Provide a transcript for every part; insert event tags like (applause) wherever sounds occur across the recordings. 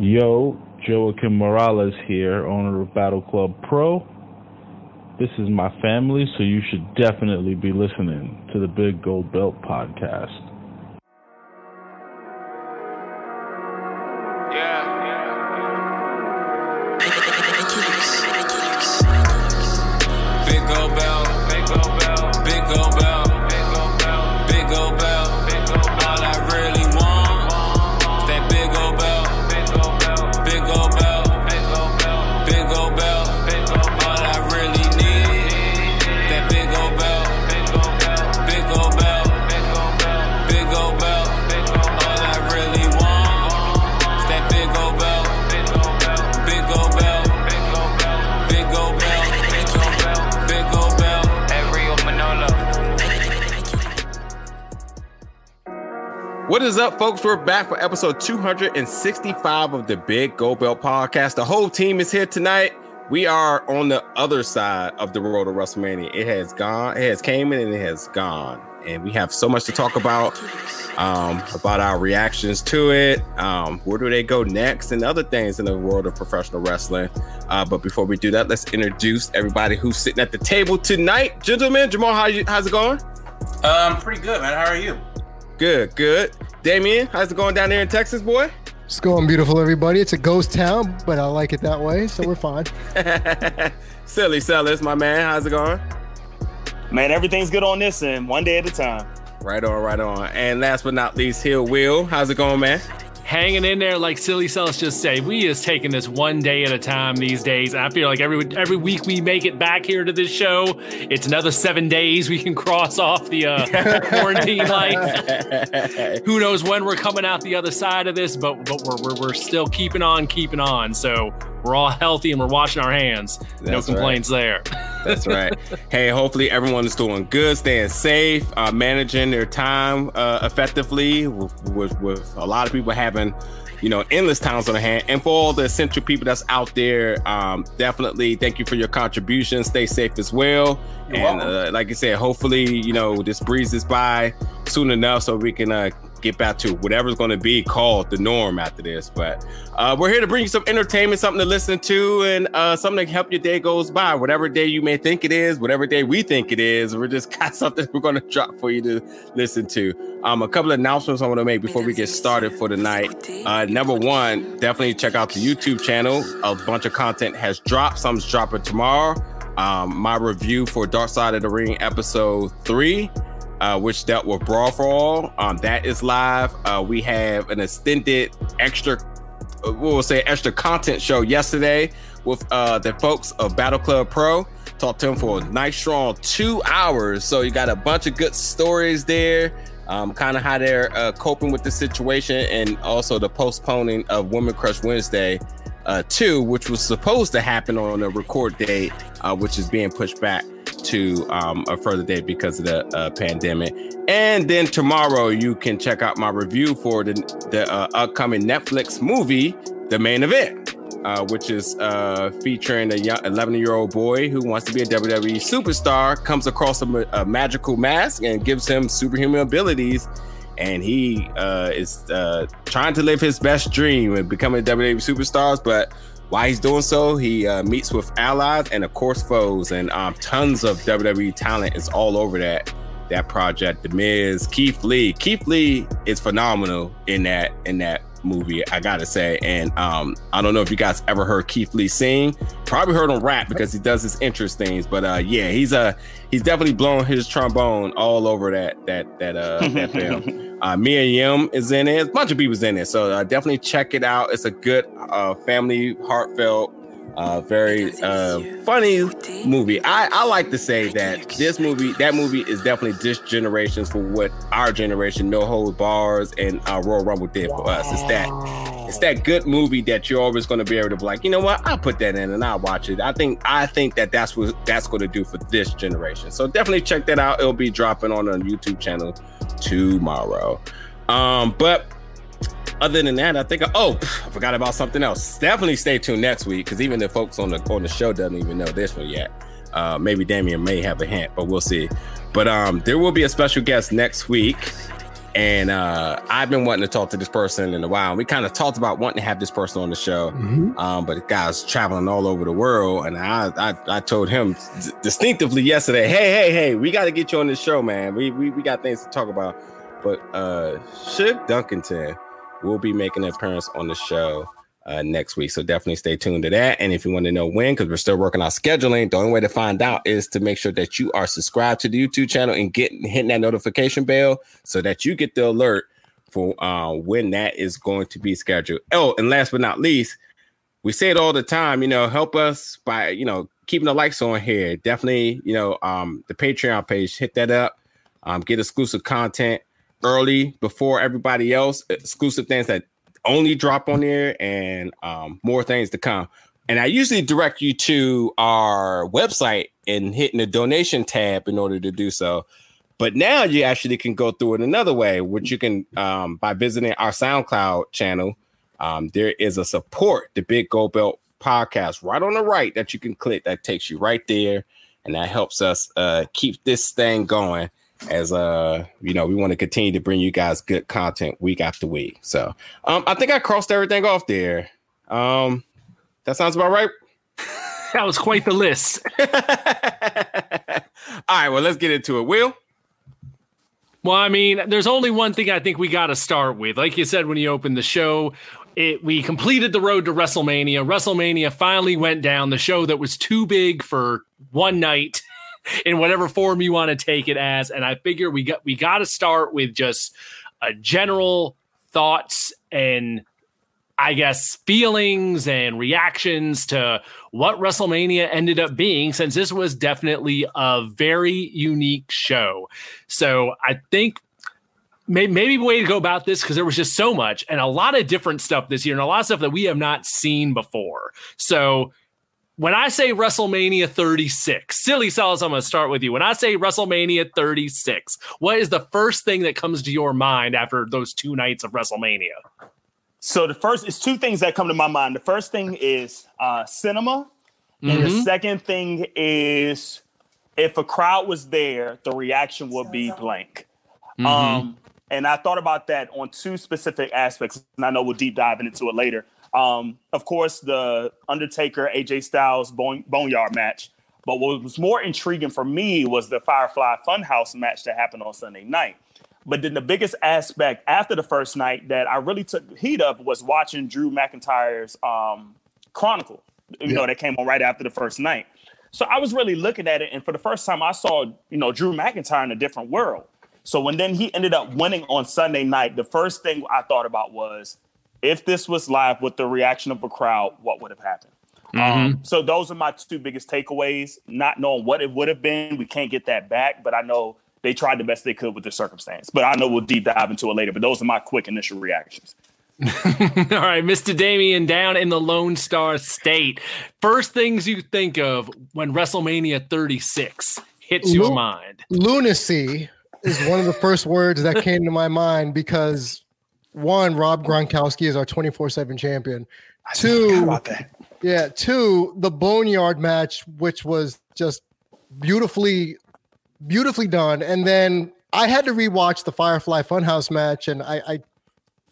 Yo, Joaquin Morales here, owner of Battle Club Pro. This is my family, so you should definitely be listening to the Big Gold Belt podcast. What is up, folks? We're back for episode 265 of the Big Gold Belt podcast. The whole team is here tonight. We are on the other side of the road to WrestleMania. It has gone, it has came in and it has gone. And we have so much to talk about, um, about our reactions to it. Um, where do they go next and other things in the world of professional wrestling. Uh, but before we do that, let's introduce everybody who's sitting at the table tonight. Gentlemen, Jamal, how you, how's it going? Um, pretty good, man. How are you? Good, good. Damien, how's it going down there in Texas, boy? It's going beautiful, everybody. It's a ghost town, but I like it that way, so we're fine. (laughs) Silly Sellers, my man. How's it going? Man, everything's good on this end, one day at a time. Right on, right on. And last but not least, Hill Will. How's it going, man? Hanging in there like silly cells just say we just taking this one day at a time these days. I feel like every every week we make it back here to this show it's another seven days we can cross off the uh, (laughs) quarantine life. (laughs) Who knows when we're coming out the other side of this but but we're, we're, we're still keeping on keeping on. So we're all healthy and we're washing our hands no That's right. complaints there That's right. (laughs) hey, hopefully everyone's doing good, staying safe, uh, managing their time uh, effectively. With, with, with a lot of people having, you know, endless times on the hand, and for all the essential people that's out there, um, definitely thank you for your contribution. Stay safe as well. You're and uh, like I said, hopefully, you know, this breezes by soon enough so we can uh, get back to whatever's going to be called the norm after this. But uh, we're here to bring you some entertainment, something to listen to, and uh, something to help your day goes by. Whatever day you may think it is, whatever day we think it is, we're just (laughs) got something we're going to drop for you to listen to. Um, a couple of announcements I want to make before we get started for tonight. Uh, number one, definitely check out the YouTube channel. A bunch of content has dropped. Some's dropping tomorrow. Um, my review for Dark Side of the Ring episode three uh, which dealt with Brawl for All. Um, that is live. Uh, we have an extended extra, uh, we'll say extra content show yesterday with uh, the folks of Battle Club Pro. Talked to them for a nice strong two hours. So you got a bunch of good stories there. Um, kind of how they're uh, coping with the situation, and also the postponing of Women Crush Wednesday uh, 2, which was supposed to happen on a record date, uh, which is being pushed back to um, a further date because of the uh, pandemic. And then tomorrow, you can check out my review for the, the uh, upcoming Netflix movie, The Main Event, uh, which is uh, featuring a young 11 year old boy who wants to be a WWE superstar, comes across a, a magical mask and gives him superhuman abilities. And he uh, is uh, trying to live his best dream and becoming WWE superstars. but while he's doing so, he uh, meets with allies and, of course, foes. And um, tons of WWE talent is all over that that project. The Miz, Keith Lee. Keith Lee is phenomenal in that in that movie. I gotta say. And um, I don't know if you guys ever heard Keith Lee sing. Probably heard him rap because he does his interest things. But uh, yeah, he's uh, he's definitely blowing his trombone all over that that that uh that (laughs) film. Uh, Mia Yim is in it. A bunch of people's in it. So uh, definitely check it out. It's a good uh, family, heartfelt, uh, very uh, funny movie. I, I like to say that this movie, that movie is definitely this generation's for what our generation, No Hold Bars and uh, Royal Rumble did for us. It's that it's that good movie that you're always going to be able to be like, you know what, I'll put that in and I'll watch it. I think I think that that's what that's going to do for this generation. So definitely check that out. It'll be dropping on our YouTube channel tomorrow. Um, but other than that, I think oh, I forgot about something else. Definitely stay tuned next week because even the folks on the on the show doesn't even know this one yet. Uh, maybe Damien may have a hint, but we'll see. But um, there will be a special guest next week. And uh, I've been wanting to talk to this person in a while. We kind of talked about wanting to have this person on the show, Mhm. um, but the guy's traveling all over the world. And I, I, I told him d- distinctively yesterday, hey, hey, hey, we got to get you on the show, man. We, we, we got things to talk about. But uh, Suge Dunkinton will be making an appearance on the show uh, next week. So definitely stay tuned to that. And if you want to know when, because we're still working on scheduling, the only way to find out is to make sure that you are subscribed to the YouTube channel and get hitting that notification bell so that you get the alert for uh, when that is going to be scheduled. Oh, and last but not least, we say it all the time, you know, help us by, you know, keeping the likes on here. Definitely, you know, um, the Patreon page, hit that up, um, get exclusive content early before everybody else, exclusive things that only drop on there and um, more things to come. And I usually direct you to our website and hitting the donation tab in order to do so. But now you actually can go through it another way, which you can um, by visiting our SoundCloud channel. Um, there is a support the Big Gold Belt podcast right on the right that you can click that takes you right there, and that helps us uh, keep this thing going. As uh, you know, we want to continue to bring you guys good content week after week. So, um, I think I crossed everything off there. Um, that sounds about right. (laughs) That was quite the list. (laughs) All right, well, let's get into it. Will. Well, I mean, there's only one thing I think we got to start with. Like you said when you opened the show, it we completed the road to WrestleMania. WrestleMania finally went down. The show that was too big for one night, (laughs) in whatever form you want to take it as. And I figure we got we got to start with just a general thoughts and I guess feelings and reactions to what WrestleMania ended up being, since this was definitely a very unique show. So I think may- maybe way to go about this because there was just so much and a lot of different stuff this year and a lot of stuff that we have not seen before. So when I say WrestleMania 36, silly Salas, I'm going to start with you. When I say WrestleMania 36, what is the first thing that comes to your mind after those two nights of WrestleMania? So the first is two things that come to my mind. The first thing is uh, cinema, and the Mhm. second thing is if a crowd was there, the reaction would be blank. Mm-hmm. Um, and I thought about that on two specific aspects, and I know we'll deep dive into it later. Um, of course, the Undertaker AJ Styles bone, Boneyard match. But what was more intriguing for me was the Firefly Funhouse match that happened on Sunday night. But then the biggest aspect after the first night that I really took heat of was watching Drew McIntyre's um, Chronicle. You know, that came on right after the first night. So I was really looking at it, and for the first time, I saw you know Drew McIntyre in a different world. So when then he ended up winning on Sunday night, the first thing I thought about was if this was live with the reaction of a crowd, what would have happened? Um, so those are my two biggest takeaways. Not knowing what it would have been, we can't get that back, but I know they tried the best they could with the circumstance. But I know we'll deep dive into it later. But those are my quick initial reactions. (laughs) All right, Mr. Damien down in the Lone Star State. First things you think of when WrestleMania 36 hits your mind. Lunacy is one of the first words that came to my mind because one, Rob Gronkowski is our 24 7 champion. Two, that. yeah, two, the Boneyard match, which was just beautifully, beautifully done. And then I had to rewatch the Firefly Funhouse match, and I, I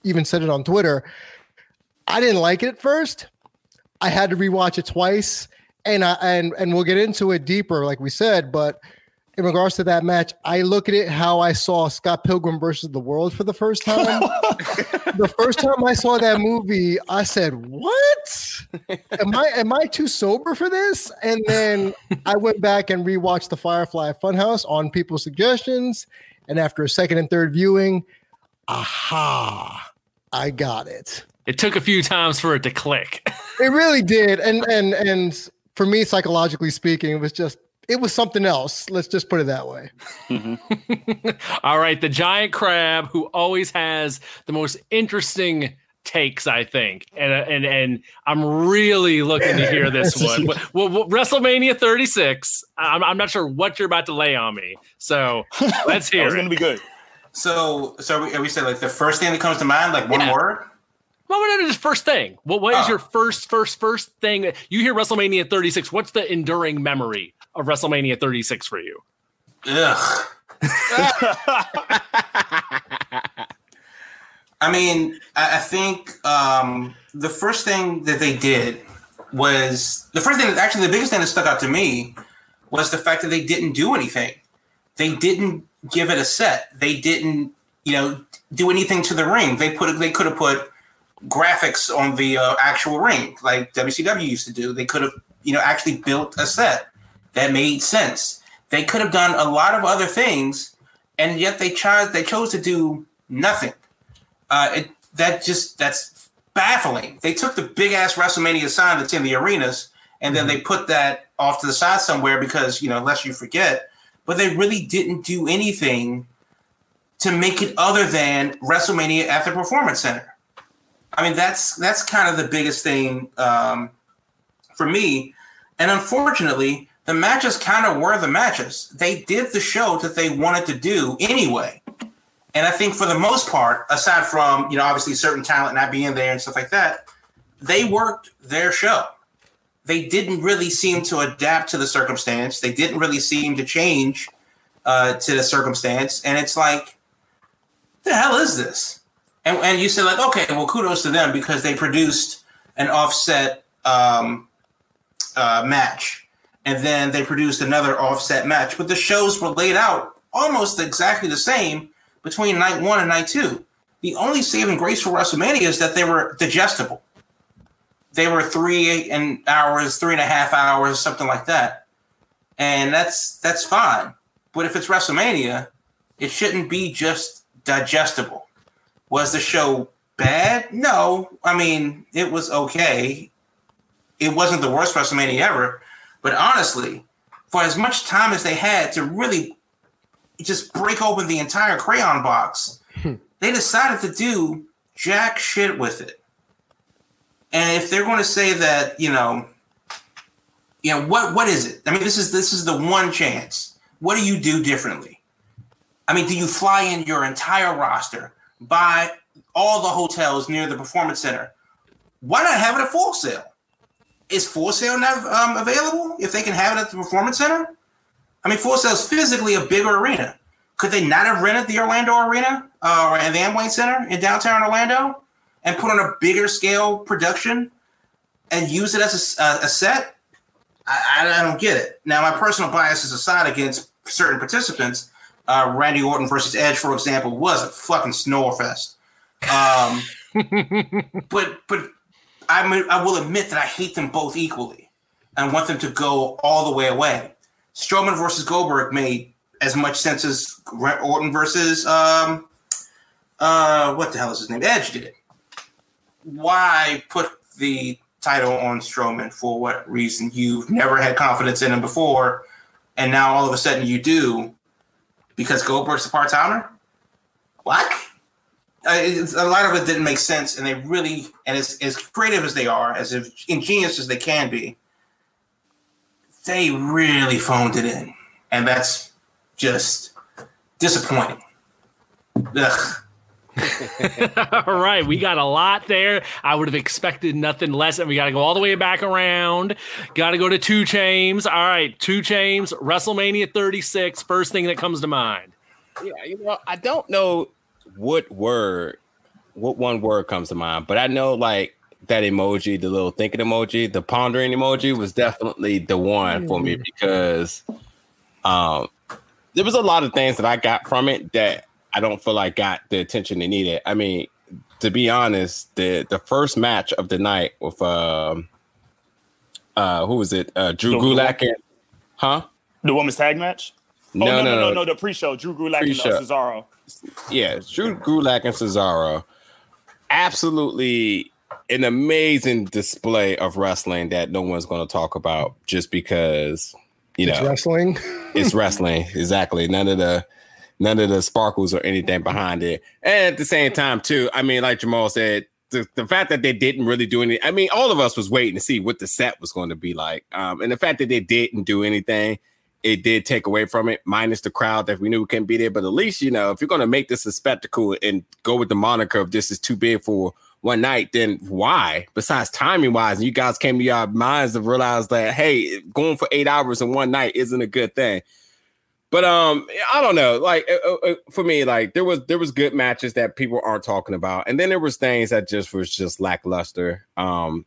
even said it on Twitter. I didn't like it at first. I had to rewatch it twice, and I and and we'll get into it deeper, like we said. But in regards to that match, I look at it how I saw Scott Pilgrim versus the World for the first time. (laughs) the first time I saw that movie, I said, "What? Am I am I too sober for this?" And then I went back and rewatched the Firefly Funhouse on people's suggestions, and after a second and third viewing, aha, I got it. It took a few times for it to click. It really did, and and and for me, psychologically speaking, it was just it was something else. Let's just put it that way. Mm-hmm. (laughs) All right, the giant crab who always has the most interesting takes, I think, and uh, and and I'm really looking to hear this (laughs) one. Well, well, WrestleMania 36. I'm, I'm not sure what you're about to lay on me, so (laughs) let's hear it's it. going to be good. So, so we, we said like the first thing that comes to mind, like one Yeah. word. Well, what is first thing? What what is Oh. your first first first thing you hear WrestleMania 36? What's the enduring memory of WrestleMania 36 for you? Ugh. I mean, I, think um, the first thing that they did was the first thing that actually the biggest thing that stuck out to me was the fact that they didn't do anything. They didn't give it a set. They didn't, you know, do anything to the ring. They put they could have put graphics on the uh, actual ring like WCW used to do. They could have, you know, actually built a set that made sense. They could have done a lot of other things, and yet they chose they chose to do nothing. Uh, it, that just that's baffling. They took the big ass WrestleMania sign that's in the arenas, and then they put that off to the side somewhere because you know, unless you forget. But they really didn't do anything to make it other than WrestleMania at the Performance Center. I mean, that's that's kind of the biggest thing um, for me. And unfortunately, the matches kind of were the matches. They did the show that they wanted to do anyway. And I think for the most part, aside from, you know, obviously certain talent not being there and stuff like that, they worked their show. They didn't really seem to adapt to the circumstance. They didn't really seem to change uh, to the circumstance. And it's like, the hell is this? And, and you said like, okay, well, kudos to them because they produced an offset um, uh, match, and then they produced another offset match. But the shows were laid out almost exactly the same between night one and night two. The only saving grace for WrestleMania is that they were digestible. They were three and hours, three and a half hours, something like that, and that's that's fine. But if it's WrestleMania, it shouldn't be just digestible. Was the show bad? No. I mean, it was okay. It wasn't the worst WrestleMania ever. But honestly, for as much time as they had to really just break open the entire crayon box, hmm. they decided to do jack shit with it. And if they're going to say that, you know, you know what what is it? I mean, this is this is the one chance. What do you do differently? I mean, do you fly in your entire roster, buy all the hotels near the performance center? Why not have it at Full Sail? Is Full Sail not um, available if they can have it at the performance center? I mean, Full Sail is physically a bigger arena. Could they not have rented the Orlando Arena uh, and the Amway Center in downtown Orlando and put on a bigger scale production and use it as a, a set? I, I, don't get it. Now, my personal bias is aside against certain participants. Uh, Randy Orton versus Edge, for example, was a fucking snorefest. Um, (laughs) but but I mean, I will admit that I hate them both equally and want them to go all the way away. Strowman versus Goldberg made as much sense as Orton versus um, uh, what the hell is his name? Edge did. Why put the title on Strowman for what reason? You've never had confidence in him before, and now all of a sudden you do because Goldberg's a part timer. What? It's, a lot of it didn't make sense, and they really, and as, as creative as they are, as ingenious as they can be, they really phoned it in, and that's just disappointing. Ugh. (laughs) all right, we got a lot there. I would have expected nothing less, and we got to go all the way back around. Got to go to Two Chains. All right, Two Chains, WrestleMania 36. First thing that comes to mind. Yeah, you know, I don't know what word, what one word comes to mind, but I know like that emoji, the little thinking emoji, the pondering emoji was definitely the one for me because um there was a lot of things that I got from it that I don't feel like got the attention they needed. I mean, to be honest, the the first match of the night with um uh who was it? Uh Drew Gulak and huh? The women's tag match? No, oh, no, no, no, no, no. the pre-show. Drew Gulak and uh, Cesaro. Yeah, Drew Gulak and Cesaro. Absolutely an amazing display of wrestling that no one's going to talk about just because you know It's wrestling. it's wrestling exactly none of the none of the sparkles or anything behind it and at the same time too i mean like jamal said the, the fact that they didn't really do anything i mean all of us was waiting to see what the set was going to be like um, and the fact that they didn't do anything it did take away from it minus the crowd that we knew couldn't be there but at least you know if you're going to make this a spectacle and go with the moniker of this is too big for one night, then why? Besides timing wise, you guys came to your minds to realize that hey, going for eight hours in one night isn't a good thing. But um, I don't know. Like uh, uh, for me, like there was there was good matches that people aren't talking about, and then there was things that just was just lackluster. Um,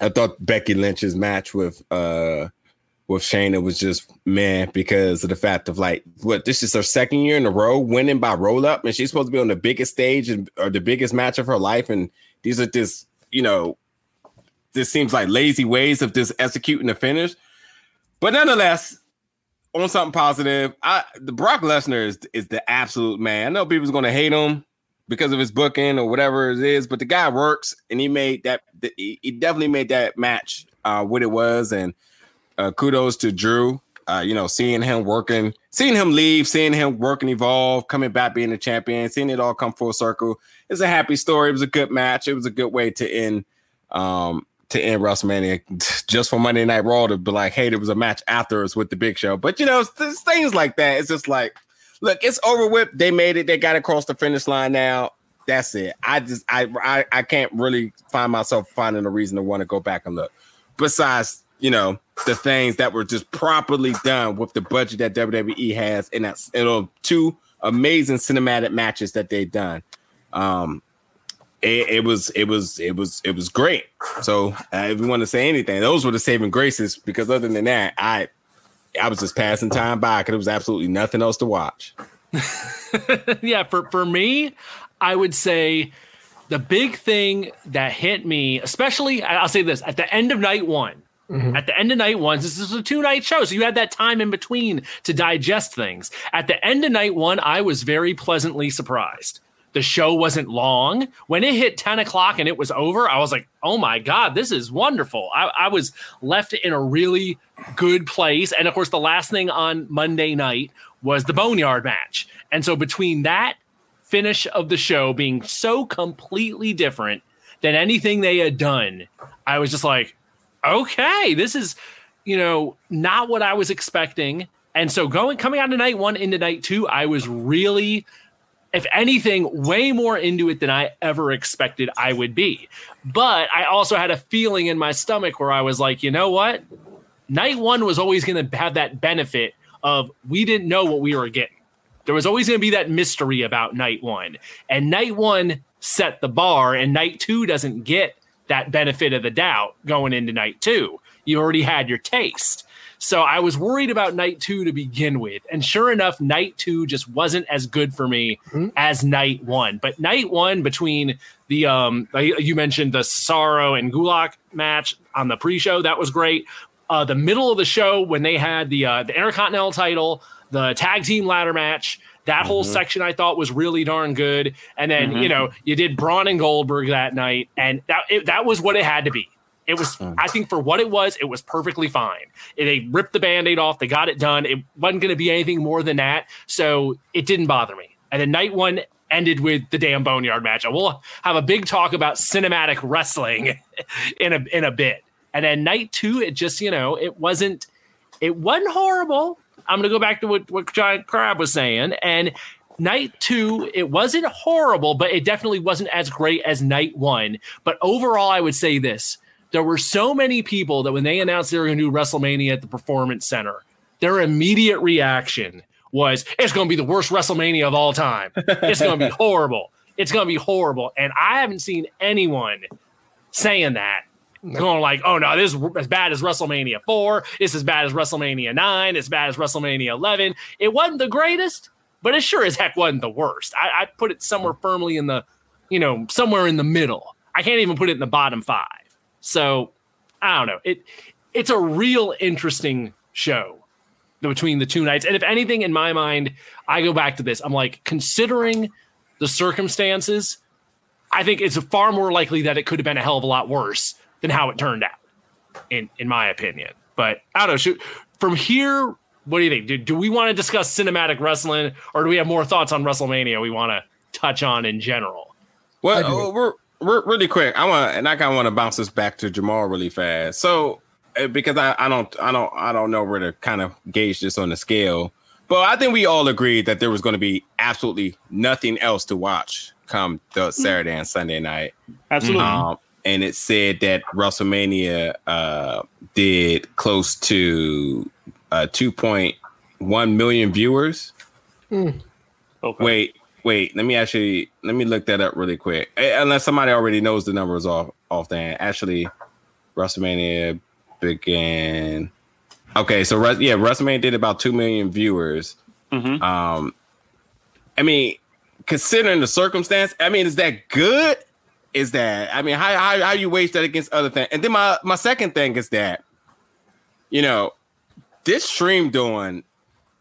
I thought Becky Lynch's match with uh with Shayna was just man because of the fact of like what this is her second year in a row winning by roll up, and she's supposed to be on the biggest stage and or the biggest match of her life, and these are just you know this seems like lazy ways of just executing the finish. But nonetheless, on something positive, I the Brock Lesnar is is the absolute man. I know people's gonna hate him because of his booking or whatever it is, but the guy works and he made that he definitely made that match uh what it was. And uh kudos to Drew. Uh, you know, seeing him working, seeing him leave, seeing him work and evolve, coming back being a champion, seeing it all come full circle. It's a happy story. It was a good match. It was a good way to end um to end WrestleMania (laughs) just for Monday Night Raw to be like, hey, there was a match afterwards with the Big Show. But you know, there's things like that. It's just like, look, it's over with. They made it. They got across the finish line now. That's it. I just I I, I can't really find myself finding a reason to want to go back and look. Besides, you know, the things that were just properly done with the budget that WWE has, and that's you two amazing cinematic matches that they've done. Um, it, it, was it was it was it was great. So uh, if you want to say anything, those were the saving graces. Because other than that, I I was just passing time by because there was absolutely nothing else to watch. (laughs) yeah, for for me, I would say the big thing that hit me, especially I'll say this at the end of night one. Mm-hmm. At the end of night one, this is a two night show, so you had that time in between to digest things. At the end of night one, I was very pleasantly surprised the show wasn't long. When it hit 10 o'clock and it was over, I was like, oh my God, this is wonderful. I, I, was left in a really good place. And of course, the last thing on Monday night was the Boneyard match. And so between that finish of the show being so completely different than anything they had done, I was just like, okay, this is, you know, not what I was expecting. And so going coming out of night one into night two, I was really if anything, way more into it than I ever expected I would be. But I also had a feeling in my stomach where I was like, you know what? Night one was always going to have that benefit of we didn't know what we were getting. There was always going to be that mystery about night one. And night one set the bar, and night two doesn't get that benefit of the doubt going into night two. You already had your taste. So I was worried about night two to begin with. And sure enough, night two just wasn't as good for me mm-hmm. as night one. But night one, between the, um, you mentioned the Cesaro and Gulak match on the pre show, that was great. Uh, the middle of the show when they had the, uh, the Intercontinental title, the tag team ladder match, that mm-hmm. whole section I thought was really darn good. And then, mm-hmm. you know, you did Braun and Goldberg that night, and that it, that was what it had to be. It was, mm. I think, for what it was, it was perfectly fine. They ripped the band aid off, they got it done. It wasn't going to be anything more than that. So it didn't bother me. And then night one ended with the damn Boneyard match. And we'll have a big talk about cinematic wrestling (laughs) in a, in a bit. And then night two, it just, you know, it wasn't, it wasn't horrible. I'm going to go back to what, what Giant Crab was saying. And night two, it wasn't horrible, but it definitely wasn't as great as night one. But overall, I would say this there were so many people that when they announced they were going to do WrestleMania at the Performance Center, their immediate reaction was, "It's going to be the worst WrestleMania of all time. It's going to be (laughs) horrible. It's going to be horrible." And I haven't seen anyone saying that going like, oh no, this is as bad as WrestleMania 4. It's as bad as WrestleMania 9. It's bad as WrestleMania 11. It wasn't the greatest, but it sure as heck wasn't the worst. I, I put it somewhere firmly in the, you know, somewhere in the middle. I can't even put it in the bottom five. So I don't know. It it's a real interesting show between the two nights. And if anything, in my mind, I go back to this. I'm like, considering the circumstances, I think it's far more likely that it could have been a hell of a lot worse than how it turned out, in in my opinion. But I don't know. Should, from here, what do you think? Do, do we want to discuss cinematic wrestling, or do we have more thoughts on WrestleMania we want to touch on in general? Well, we're we're really quick, I want and I kind of want to bounce this back to Jamal really fast. So uh, because I, I don't I don't I don't know where to kind of gauge this on the scale, but I think we all agreed that there was going to be absolutely nothing else to watch come the Saturday and Sunday night. Absolutely. Um, and it said that WrestleMania uh, did close to uh, two point one million viewers. Okay. Wait, wait. Let me actually let me look that up really quick. Eh, Unless somebody already knows the numbers off off the Actually, WrestleMania began. Okay, so yeah, WrestleMania did about two million viewers. Mhm. Um, I mean, considering the circumstance, I mean, is that good? Is that I mean, how how how you weigh that against other things? And then my my second thing is that, you know, this stream doing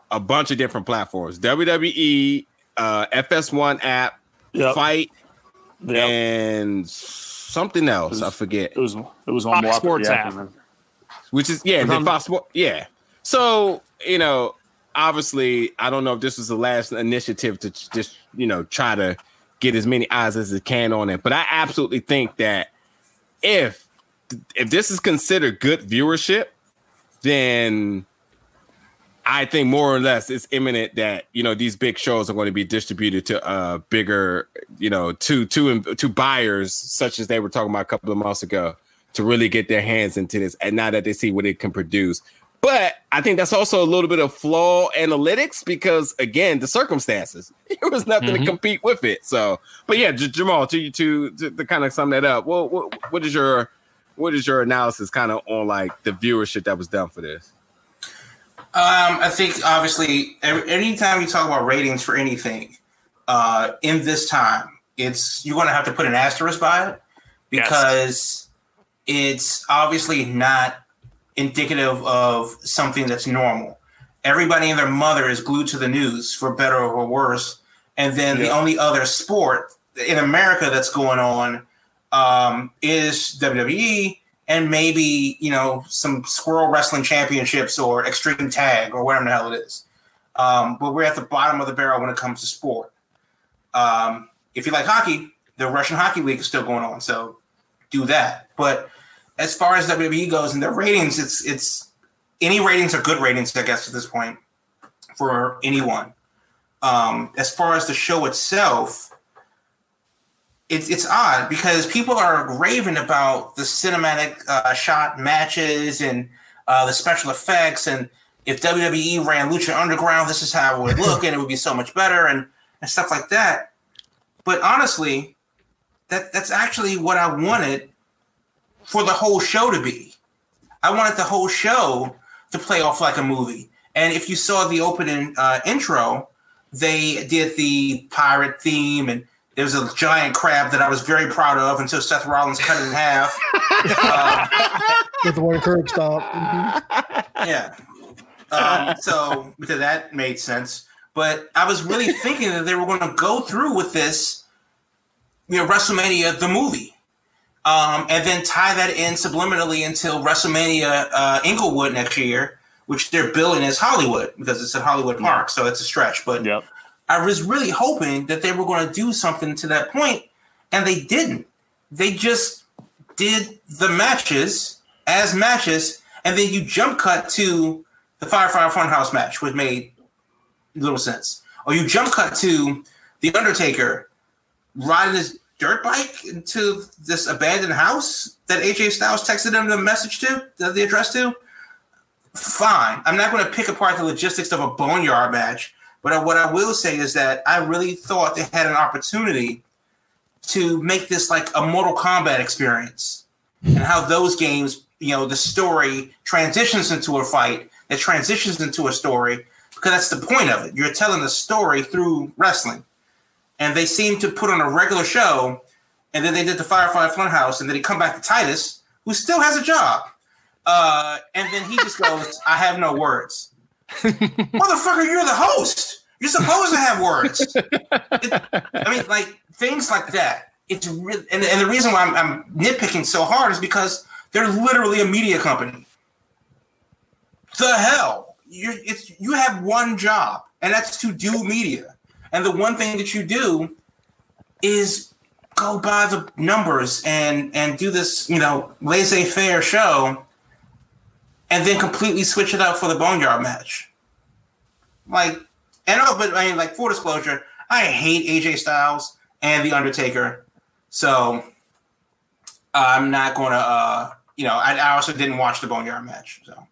a bunch of different platforms: WWE, uh, FS1 app, Yep. Fight, Yep. and something else. I forget. It was it was Fox on more. Sports yeah, app. I can't remember. which is yeah, the Fox Sport, yeah. So you know, obviously, I don't know if this was the last initiative to just you know try to get as many eyes as it can on it, but I absolutely think that if if this is considered good viewership, then I think more or less it's imminent that you know these big shows are going to be distributed to uh bigger you know to to to buyers such as they were talking about a couple of months ago to really get their hands into this and now that they see what it can produce. But I think that's also a little bit of flaw analytics because again the circumstances (laughs) there was nothing Mhm. to compete with it. So, but yeah, J- Jamal, to you to, to to kind of sum that up, well, what, what is your what is your analysis kind of on like the viewership that was done for this? Um, I think obviously every, anytime you talk about ratings for anything, uh, in this time, it's you're going to have to put an asterisk by it because it's obviously not indicative of something that's normal. Everybody and their mother is glued to the news for better or worse, and then the only other sport in America that's going on um, is WWE and maybe you know some squirrel wrestling championships or extreme tag or whatever the hell it is. Um, but we're at the bottom of the barrel when it comes to sport. Um, if you like hockey, the Russian Hockey League is still going on, so do that. But as far as WWE goes and their ratings, it's it's any ratings are good ratings, I guess, at this point for anyone. Um, as far as the show itself, it's it's odd because people are raving about the cinematic uh, shot matches and uh, the special effects, and if WWE ran Lucha Underground, this is how it would look, (laughs) and it would be so much better, and and stuff like that. But honestly, that that's actually what I wanted for the whole show to be. I wanted the whole show to play off like a movie. And if you saw the opening uh, intro, they did the pirate theme, and there was a giant crab that I was very proud of until Seth Rollins cut it in half. Uh, with one curb stomp. Mhm. yeah. Um, so because that made sense, but I was really thinking that they were going to go through with this, you know, WrestleMania the movie, um, and then tie that in subliminally until WrestleMania uh, Inglewood next year, which they're billing as Hollywood because it's at Hollywood Park, so it's a stretch. But Yep. I was really hoping that they were going to do something to that point, and they didn't. They just did the matches as matches, and then you jump cut to the Firefly Funhouse match, which made little sense. Or you jump cut to the Undertaker riding his dirt bike into this abandoned house that AJ Styles texted him the message to, the the address to. Fine. I'm not going to pick apart the logistics of a boneyard match, but what I will say is that I really thought they had an opportunity to make this like a Mortal Kombat experience and how those games, you know, the story transitions into a fight, it transitions into a story because that's the point of it. You're telling a story through wrestling. And they seem to put on a regular show, and then they did the Firefly Funhouse, and then they come back to Titus, who still has a job. Uh, and then he just goes, (laughs) I have no words. (laughs) Motherfucker, you're the host. You're supposed to have words. It- I mean, like things like that. It's really, and, and the reason why I'm, I'm nitpicking so hard is because they're literally a media company. The hell, you it's you have one job, and that's to do media. And the one thing that you do is go by the numbers and and do this, you know, laissez-faire show, and then completely switch it up for the boneyard match. Like, and oh, but I mean, like, full disclosure, I hate AJ Styles and The Undertaker, so I'm not going to, uh, you know, I, I also didn't watch the boneyard match, so.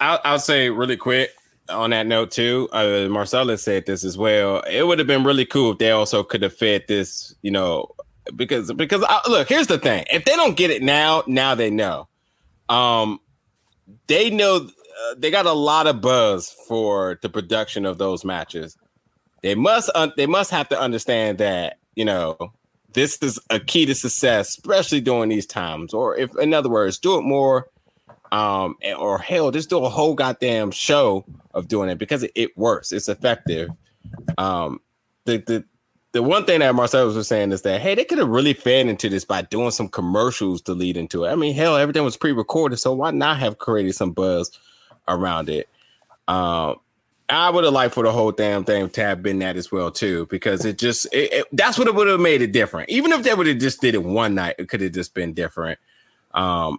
I'll, I'll say really quick on that note too. Uh, Marcellus said this as well. It would have been really cool if they also could have fed this, you know, because because uh, look, here's the thing: if they don't get it now, now they know. Um, they know uh, they got a lot of buzz for the production of those matches. They must un- they must have to understand that you know this is a key to success, especially during these times. Or if, in other words, do it more, um, or hell, just do a whole goddamn show of doing it because it, it works. It's effective. Um, the the the one thing that Marcel was saying is that hey, they could have really fed into this by doing some commercials to lead into it. I mean, hell, everything was pre-recorded, so why not have created some buzz around it? Um, I would have liked for the whole damn thing to have been that as well too, because it just it, it, that's what it would have made it different. Even if they would have just did it one night, it could have just been different. Um,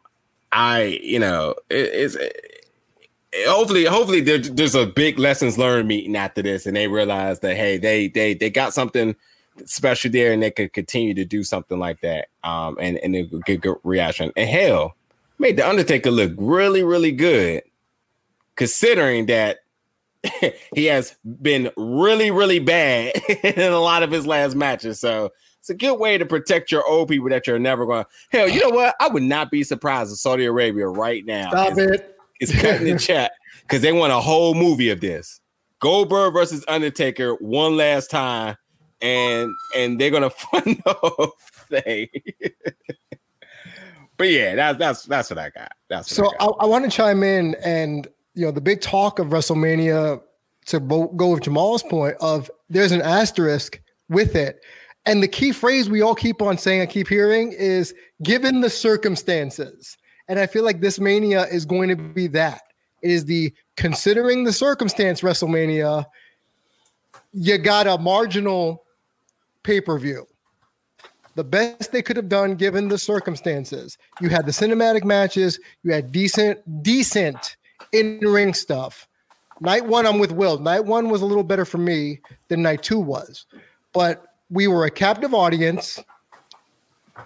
I you know it, it's it, hopefully hopefully there, there's a big lessons learned meeting after this, and they realize that hey they they they got something special there, and they could continue to do something like that. Um, and and would get good reaction. And hell, made the Undertaker look really really good, considering that (laughs) he has been really, really bad (laughs) in a lot of his last matches. So it's a good way to protect your old people that you're never going. to Hell, you know what? I would not be surprised if Saudi Arabia right now Stop is, it. is cutting the (laughs) chat because they want a whole movie of this Goldberg versus Undertaker one last time, and and they're gonna (laughs) fund the whole thing. (laughs) but yeah, that's that's that's what I got. That's what So I. I, I want to chime in, and you know, the big talk of WrestleMania to bo- go with Jamal's point of there's an asterisk with it, and the key phrase we all keep on saying, I keep hearing, is given the circumstances. And I feel like this mania is going to be that. It is the considering the circumstance WrestleMania. You got a marginal pay per view the best they could have done given the circumstances. You had the cinematic matches, you had decent, decent in ring stuff. Night one, I'm with Will. Night one was a little better for me than night two was, but we were a captive audience.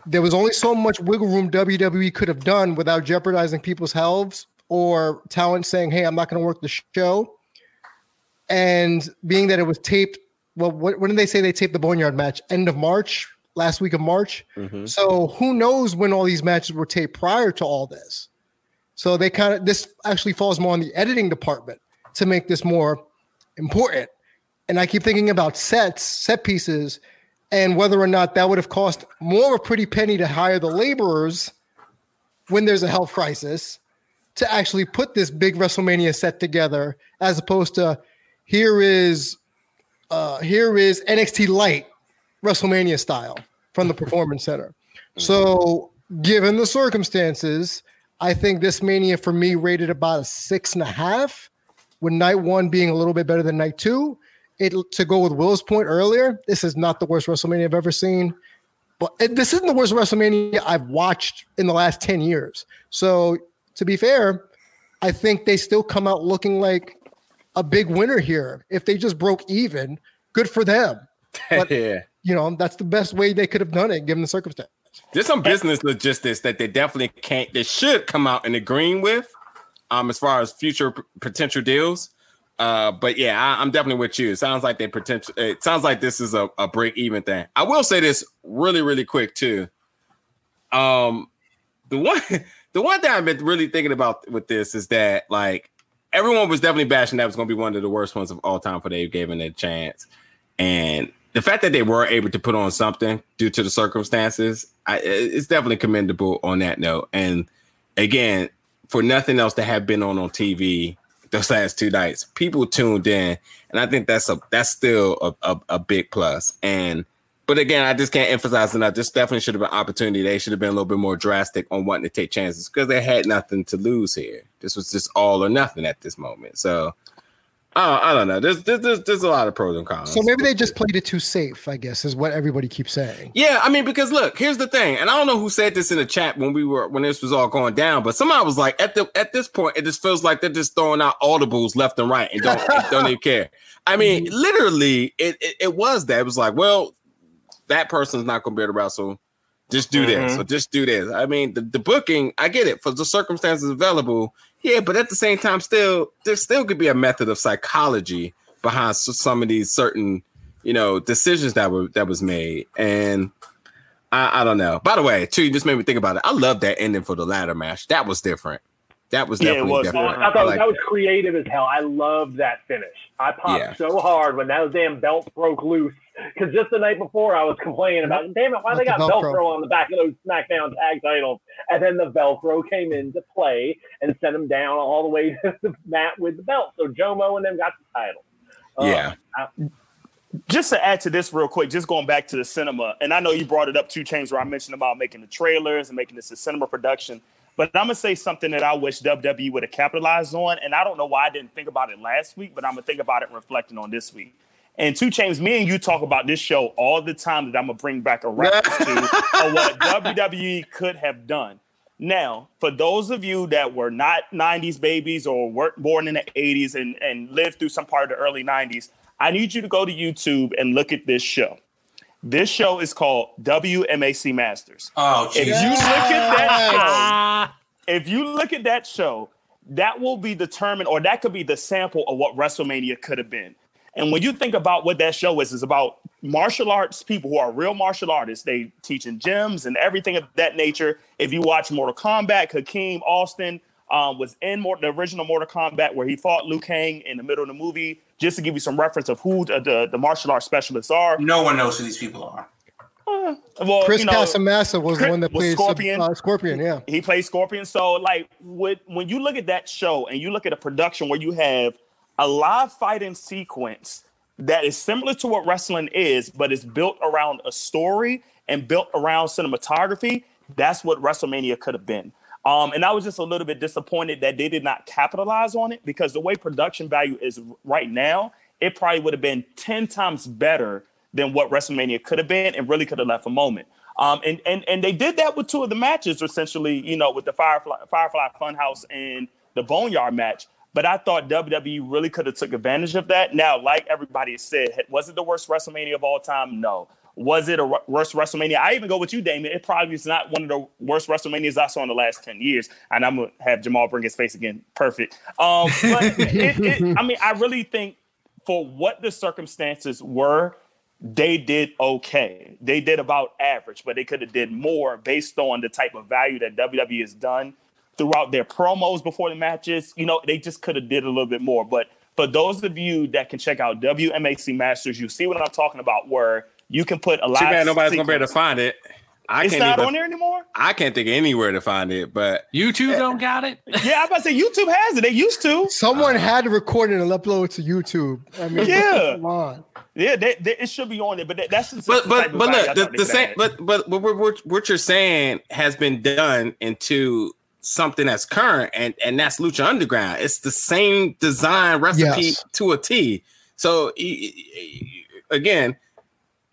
There was only so much wiggle room WWE could have done without jeopardizing people's healths or talent saying, Hey, I'm not going to work the show. And being that it was taped, well, what, when did they say they taped the Boneyard match? End of March, last week of March. Mhm. So who knows when all these matches were taped prior to all this? So they kind of this actually falls more on the editing department to make this more important. And I keep thinking about sets, set pieces, and whether or not that would have cost more of a pretty penny to hire the laborers when there's a health crisis to actually put this big WrestleMania set together, as opposed to here is uh here is NXT Light WrestleMania style from the Performance Center. So, given the circumstances, I think this Mania for me rated about a six and a half, with night one being a little bit better than night two. It to go with Will's point earlier, this is not the worst WrestleMania I've ever seen, but this isn't the worst WrestleMania I've watched in the last 10 years. So, to be fair, I think they still come out looking like a big winner here. If they just broke even, good for them. (laughs) But- yeah. You know, that's the best way they could have done it given the circumstance. There's some business logistics that they definitely can't, they should come out and agreeing with, um, as far as future p- potential deals. Uh, but yeah, I, I'm definitely with you. It sounds like they potential. It sounds like this is a, a break even thing. I will say this really, really quick too. Um, the one, (laughs) the one thing I've been really thinking about with this is that like everyone was definitely bashing that was going to be one of the worst ones of all time for Dave Gavin a chance, and the fact that they were able to put on something due to the circumstances, I, it's definitely commendable on that note. And again, for nothing else to have been on on TV those last two nights, people tuned in, and I think that's a that's still a, a, a big plus. And but again, I just can't emphasize enough. This definitely should have been opportunity. They should have been a little bit more drastic on wanting to take chances because they had nothing to lose here. This was just all or nothing at this moment. So. Uh, I don't know. There's, there's there's there's a lot of pros and cons. So maybe they just played it too safe, I guess, is what everybody keeps saying. Yeah, I mean, because look, here's the thing, and I don't know who said this in the chat when we were when this was all going down, but somebody was like, at the at this point, it just feels like they're just throwing out audibles left and right and don't (laughs) and don't even care. I mean, literally, it, it it was that. It was like, well, that person's not going to be able to wrestle. Just do this, Mhm. or just do this. I mean, the, the booking, I get it for the circumstances available. Yeah, but at the same time, still there still could be a method of psychology behind some of these certain, you know, decisions that were that was made. And I, I don't know. By the way, too, you just made me think about it. I love that ending for the ladder match. That was different. That was Yeah, it definitely was different. different. I thought like that was that. creative as hell. I loved that finish. I popped Yeah. so hard when that damn belt broke loose. Because just the night before, I was (laughs) complaining about, damn it, why they got Not the Velcro. Velcro on the back of those SmackDown tag titles? And then the Velcro came into play and sent them down all the way (laughs) to the mat with the belt. So Jomo and them got the title. Uh, Yeah. just to add to this real quick, just going back to the cinema, and I know you brought it up two chains where I mentioned about making the trailers and making this a cinema production. But I'm gonna say something that I wish WWE would have capitalized on, and I don't know why I didn't think about it last week, but I'm gonna think about it reflecting on this week. And two chains, me and you talk about this show all the time that I'm gonna bring back a (laughs) reference to of what WWE could have done. Now, for those of you that were not 90s babies or weren't born in the 80s and, and lived through some part of the early 90s, I need you to go to YouTube and look at this show. This show is called WMAC Masters. Oh, If you look at that show, if you look at that show, that will be determined, or that could be the sample of what WrestleMania could have been. And when you think about what that show is, it's about martial arts people who are real martial artists. They teaching gyms and everything of that nature. If you watch Mortal Kombat, Hakim Alston um, was in Mor- the original Mortal Kombat where he fought Liu Kang in the middle of the movie. Just to give you some reference of who the, the, the martial arts specialists are. No one knows who these people are. Well, Chris you know, Casamassa was the one that played Scorpion. Scorpion. Uh, Scorpion, yeah. he played Scorpion. So, like, with, when you look at that show and you look at a production where you have a live fighting sequence that is similar to what wrestling is, but it's built around a story and built around cinematography, that's what WrestleMania could have been. Um, and I was just a little bit disappointed that they did not capitalize on it because the way production value is right now, it probably would have been 10 times better than what WrestleMania could have been and really could have left a moment. Um, and, and and they did that with two of the matches, essentially, you know, with the Firefly Firefly Funhouse and the Boneyard match. But I thought WWE really could have took advantage of that. Now, like everybody said, was it the worst WrestleMania of all time? No. Was it a worst WrestleMania? I even go with you, Damon. It probably is not one of the worst WrestleManias I saw in the last 10 years. And I'm going to have Jamal bring his face again. Perfect. Um, but it, it, I mean, I really think for what the circumstances were, they did okay. They did about average, but they could have did more based on the type of value that WWE has done throughout their promos before the matches. You know, they just could have did a little bit more. But for those of you that can check out WMAC Masters, you see what I'm talking about, where you can put a lot. Too bad nobody's gonna be able to find it. I It's can't not even, on there anymore. I can't think of anywhere to find it, but YouTube don't got it. (laughs) Yeah, I'm about to say YouTube has it. They used to. Someone uh-huh. had to record it and upload it to YouTube. I mean, Yeah. come on. Yeah, they, they, it should be on there. But that, that's just but the but but look, the, the same but but what, what, what- what you're saying has been done into something that's current, and and that's Lucha Underground. It's the same design recipe Yes. to a T. So again,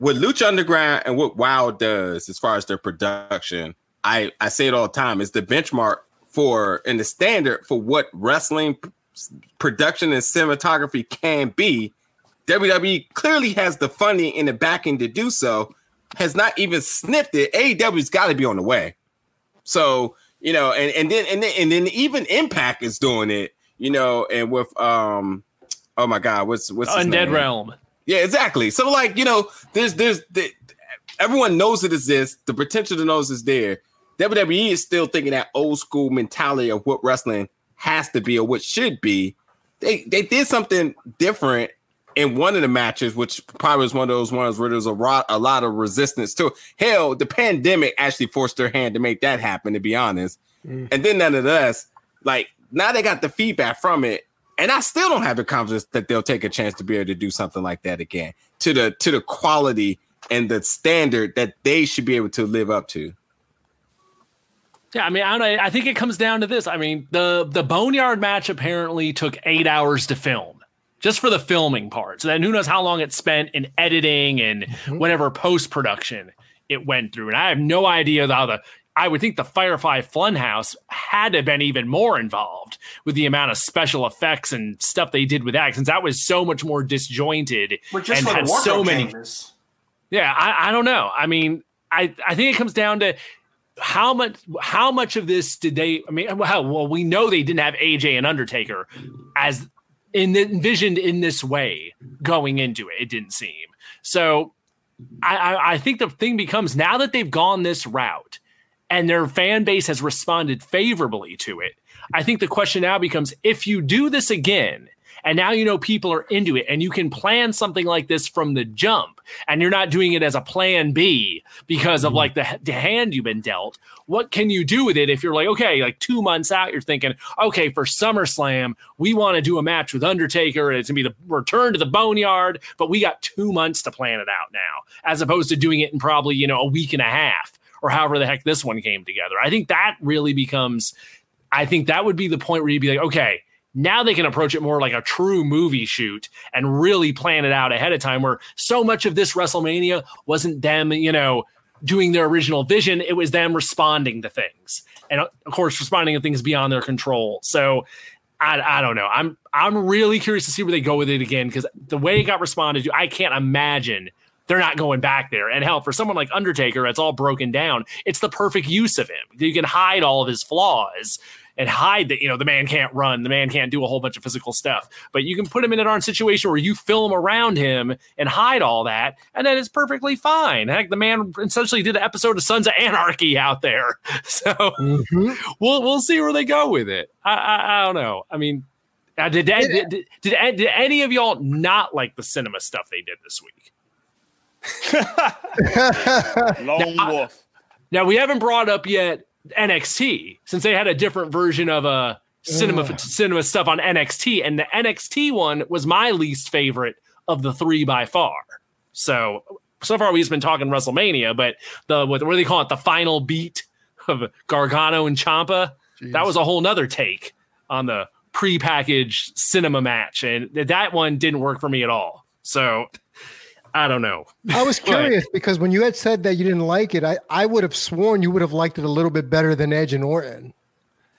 what Lucha Underground and what WoW does as far as their production, I I say it all the time, is the benchmark for and the standard for what wrestling production and cinematography can be. WWE clearly has the funding and the backing to do so, has not even sniffed it. AEW's got to be on the way. So, you know, and, and then and then and then even Impact is doing it, you know, and with um oh my god, what's what's Undead name? Realm. Yeah, exactly. So like, you know, there's there's the, everyone knows it exists, the potential to knows is there. WWE is still thinking that old school mentality of what wrestling has to be or what should be. They they did something different in one of the matches, which probably was one of those ones where there's a lot, a lot of resistance to. Hell, the pandemic actually forced their hand to make that happen, to be honest. Mm. And then nonetheless, like now they got the feedback from it, and I still don't have the confidence that they'll take a chance to be able to do something like that again to the to the quality and the standard that they should be able to live up to. Yeah, I mean, I don't know. I think it comes down to this. I mean, the the Boneyard match apparently took eight hours to film, just for the filming part. So then who knows how long it spent in editing and mm-hmm. whatever post production it went through. And I have no idea how the. I would think the Firefly Funhouse had to have been even more involved with the amount of special effects and stuff they did with that, since that was so much more disjointed just and had so many changes. yeah, I, I don't know. I mean, I, I think it comes down to how much how much of this did they I mean well, well we know they didn't have AJ and Undertaker as in envisioned in this way going into it it didn't seem so I, I I think the thing becomes now that they've gone this route and their fan base has responded favorably to it I think the question now becomes if you do this again and now you know people are into it and you can plan something like this from the jump and you're not doing it as a plan B because of mm-hmm. like the, the hand you've been dealt. What can you do with it if you're like, okay, like two months out, you're thinking, okay, for SummerSlam, we want to do a match with Undertaker and it's to be the return to the Boneyard, but we got two months to plan it out now, as opposed to doing it in probably, you know, a week and a half or however the heck this one came together. I think that really becomes, I think that would be the point where you'd be like, okay, now they can approach it more like a true movie shoot and really plan it out ahead of time where so much of this WrestleMania wasn't them, you know, doing their original vision. It was them responding to things. And uh, of course, responding to things beyond their control. So I, I don't know. I'm I'm really curious to see where they go with it again because the way it got responded to, I can't imagine they're not going back there. And hell, for someone like Undertaker, it's all broken down. It's the perfect use of him. You can hide all of his flaws and hide that you know the man can't run, the man can't do a whole bunch of physical stuff. But you can put him in an arm situation where you film around him and hide all that, and then it's perfectly fine. Heck, the man essentially did an episode of Sons of Anarchy out there. (laughs) So Mhm. we'll we'll see where they go with it. I I, I don't know. I mean. uh, did, did, did, did, did any of y'all not like the cinema stuff they did this week? (laughs) Lone Now, Wolf. Now we haven't brought up yet NXT since they had a different version of uh, cinema Ugh. cinema stuff on NXT, and the NXT one was my least favorite of the three by far. So so far we've just been talking WrestleMania, but the what, what do they call it? The final beat of Gargano and Ciampa. That was a whole nother take on the pre-packaged cinema match, and that one didn't work for me at all. So I don't know. I was (laughs) curious because when you had said that you didn't like it, I, I would have sworn you would have liked it a little bit better than Edge and Orton.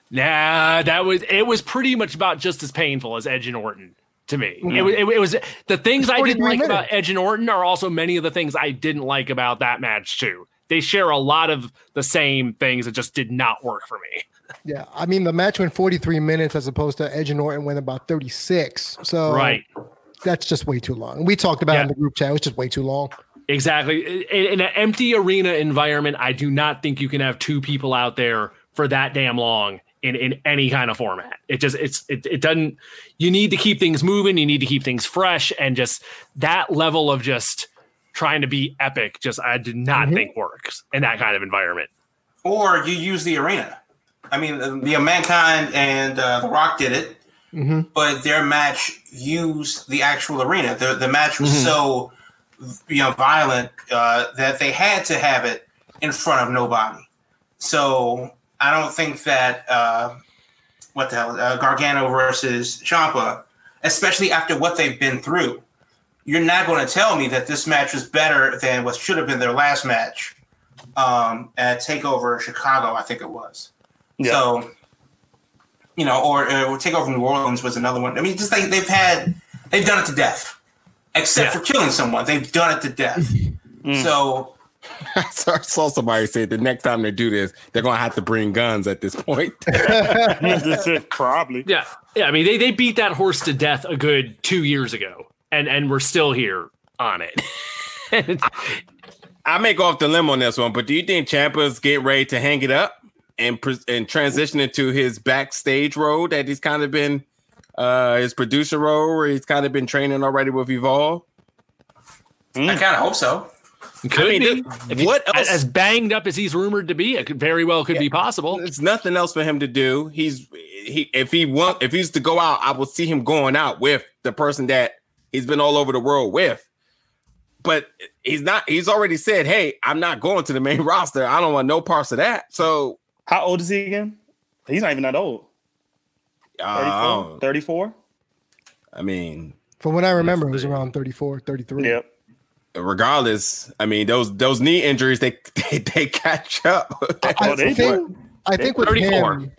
Nah, that was it. Was pretty much about just as painful as Edge and Orton to me. It, mm-hmm. was, it, it was the things I didn't 43 like about minutes. Edge and Orton are also many of the things I didn't like about that match too. They share a lot of the same things that just did not work for me. Yeah, I mean the match went 43 minutes as opposed to Edge and Orton went about 36. So Right. That's just way too long. We talked about it in the group chat. It was just way too long. Exactly. In, in an empty arena environment, I do not think you can have two people out there for that damn long in, in any kind of format. It just it's it, it doesn't you need to keep things moving, you need to keep things fresh and just that level of just trying to be epic just I did not think works in that kind of environment. Or you use the arena. I mean, uh, the Mankind and uh, The Rock did it, Mhm. but their match used the actual arena. The the match was Mhm. so you know violent uh, that they had to have it in front of nobody. So I don't think that uh, what the hell uh, Gargano versus Ciampa, especially after what they've been through, you're not going to tell me that this match was better than what should have been their last match um, at Takeover Chicago, I think it was. Yeah. So, you know, or, uh, or Takeover New Orleans was another one. I mean, just like they've had, they've done it to death, except Yeah. for killing someone. They've done it to death. (laughs) So, (laughs) I saw somebody say the next time they do this, they're gonna have to bring guns at this point. (laughs) Probably. Yeah. Yeah, I mean they they beat that horse to death a good 2 years ago and and we're still here on it. And I may go off the limb on this one, but do you think Ciampa's get ready to hang it up and pres- and transition into his backstage role that he's kind of been uh his producer role where he's kind of been training already with Evolve? I kind of hope so. could mean, be. th- If he- what as, else- as banged up as he's rumored to be, it could very well could be possible. There's nothing else for him to do. He's he if he want if he's to go out, I will see him going out with the person that he's been all over the world with. But he's not. He's already said, "Hey, I'm not going to the main (laughs) roster. I don't want no parts of that." So, How old is he again? He's not even that old. uh, 34? 34? I mean, From what I remember, it was around 34, 33. Yep. regardless, I mean those those knee injuries they (laughs) they, they catch up. I they think, I think with 34. him,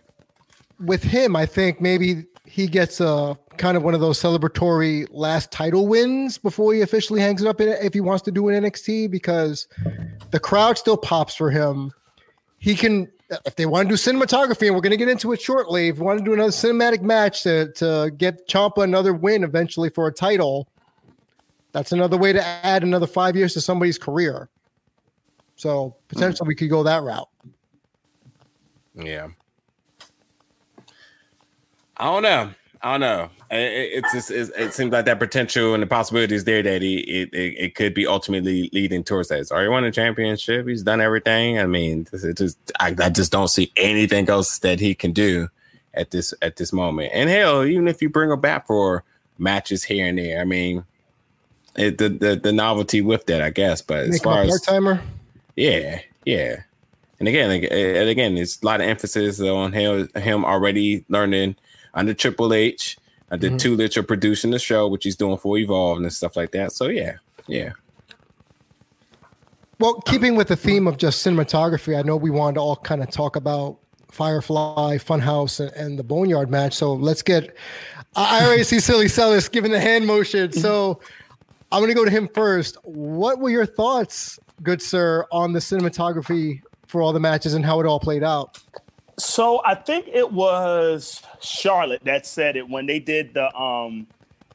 with him, I think maybe he gets a kind of one of those celebratory last title wins before he officially hangs it up in, if he wants to do an NXT because the crowd still pops for him. he can if they want to do cinematography, and we're going to get into it shortly. If you want to do another cinematic match to to get Ciampa another win eventually for a title, that's another way to add another five years to somebody's career. So potentially we could go that route. Yeah. I don't know. I don't know. It, it- it's it's, it seems like that potential and the possibility is there that he it, it, it could be ultimately leading towards that. He's already won a championship. He's done everything. I mean, it just I, I just don't see anything else that he can do at this at this moment. And hell, even if you bring him back for matches here and there, I mean, it, the, the the novelty with that, I guess. But as Make him far a as timer. yeah, yeah. And again, ag- and again, it's a lot of emphasis on him, him already learning under Triple H, under Mhm. two liter producing the show, which he's doing for Evolve and stuff like that. So yeah, yeah. Well, keeping with the theme of just cinematography, I know we wanted to all kind of talk about Firefly, Funhouse, and, and the Boneyard match. So let's get. I I already see Silly Celis giving the hand motion. So I'm going to go to him first. What were your thoughts, good sir, on the cinematography for all the matches and how it all played out? So I think it was Charlotte that said it when they did the um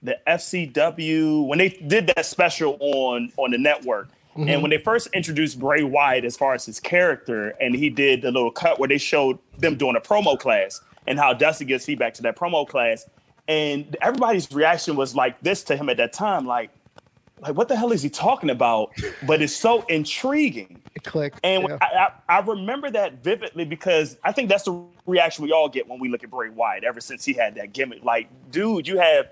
the FCW when they did that special on on the network. And when they first introduced Bray Wyatt as far as his character, and he did the little cut where they showed them doing a promo class and how Dusty gives feedback to that promo class, and everybody's reaction was like this to him at that time, like, like what the hell is he talking about? But it's so intriguing. It clicked. And yeah. I, I, I remember that vividly because I think that's the reaction we all get when we look at Bray Wyatt ever since he had that gimmick. Like, dude, you have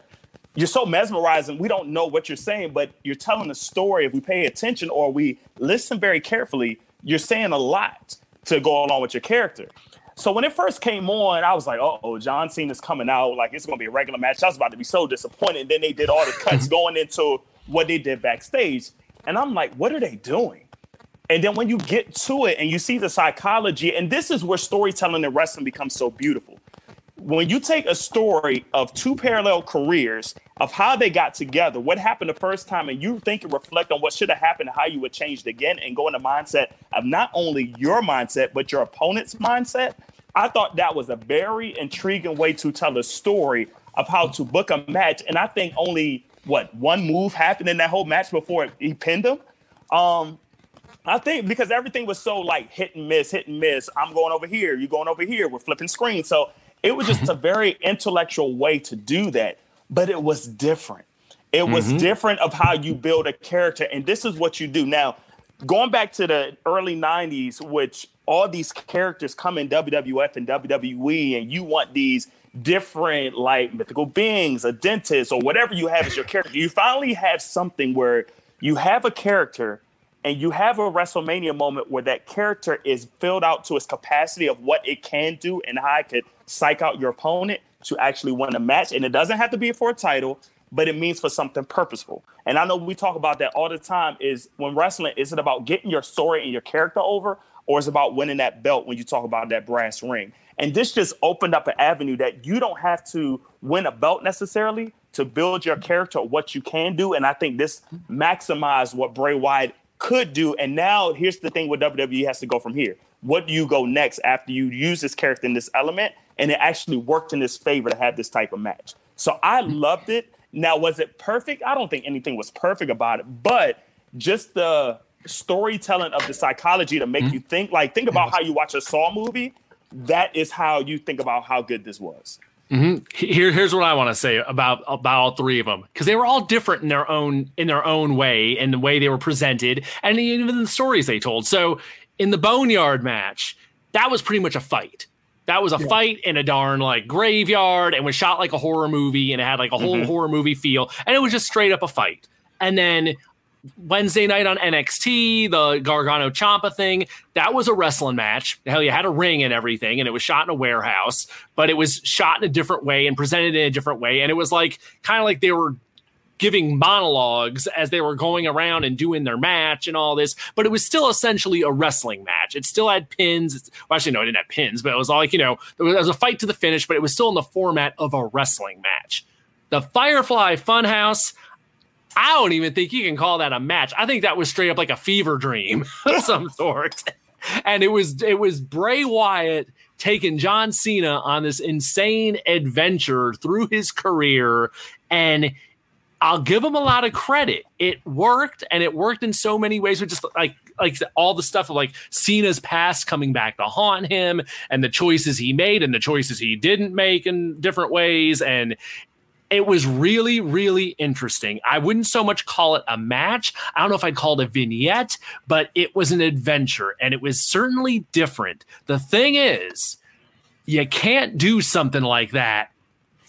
you're so mesmerizing. We don't know what you're saying, but you're telling a story. If we pay attention or we listen very carefully, you're saying a lot to go along with your character. So when it first came on, I was like, oh, John Cena's coming out. Like, it's going to be a regular match. I was about to be so disappointed. And then they did all the cuts (laughs) going into what they did backstage. And I'm like, what are they doing? And then when you get to it and you see the psychology, and this is where storytelling and wrestling becomes so beautiful. When you take a story of two parallel careers of how they got together, what happened the first time, and you think and reflect on what should have happened, how you would change it again, and go in the mindset of not only your mindset, but your opponent's mindset, I thought that was a very intriguing way to tell a story of how to book a match. And I think only what one move happened in that whole match before he pinned him. Um, I think because everything was so like hit and miss, hit and miss. I'm going over here, you're going over here. We're flipping screens, so it was just mm-hmm. a very intellectual way to do that. But it was different. It was mm-hmm. different of how you build a character, and this is what you do now. Going back to the early '90s, which all these characters come in WWF and WWE, and you want these different like mythical beings, a dentist, or whatever you have as your character. You finally have something where you have a character and you have a WrestleMania moment where that character is filled out to its capacity of what it can do and how it could psych out your opponent to actually win a match. And it doesn't have to be for a title, but it means for something purposeful. And I know we talk about that all the time is when wrestling, is it about getting your story and your character over, or is it about winning that belt when you talk about that brass ring? And this just opened up an avenue that you don't have to win a belt necessarily to build your character, what you can do. And I think this maximized what Bray Wyatt could do. And now here's the thing with WWE has to go from here. What do you go next after you use this character in this element? And it actually worked in his favor to have this type of match. So I loved it. Now, was it perfect? I don't think anything was perfect about it, but just the storytelling of the psychology to make mm-hmm. you think, like, think about how you watch a Saw movie. That is how you think about how good this was. Mm-hmm. Here, here's what I want to say about about all three of them because they were all different in their own in their own way and the way they were presented and even the stories they told. So in the Boneyard match, that was pretty much a fight. That was a fight in a darn like graveyard and was shot like a horror movie and it had like a whole mm-hmm. horror movie feel and it was just straight up a fight. And then Wednesday night on NXT, the Gargano Ciampa thing, that was a wrestling match. Hell, you had a ring and everything, and it was shot in a warehouse, but it was shot in a different way and presented in a different way. And it was like kind of like they were giving monologues as they were going around and doing their match and all this, but it was still essentially a wrestling match. It still had pins. It's, well, actually, no, it didn't have pins, but it was all like, you know, it was, a fight to the finish, but it was still in the format of a wrestling match. The Firefly Funhouse, I don't even think you can call that a match. I think that was straight up like a fever dream (laughs) of some sort. and it was it was Bray Wyatt taking John Cena on this insane adventure through his career and I'll give him a lot of credit. It worked, and it worked in so many ways. With just like like all the stuff of like Cena's past coming back to haunt him, and the choices he made, and the choices he didn't make in different ways, and it was really really interesting. I wouldn't so much call it a match. I don't know if I'd call it a vignette, but it was an adventure, and it was certainly different. The thing is, you can't do something like that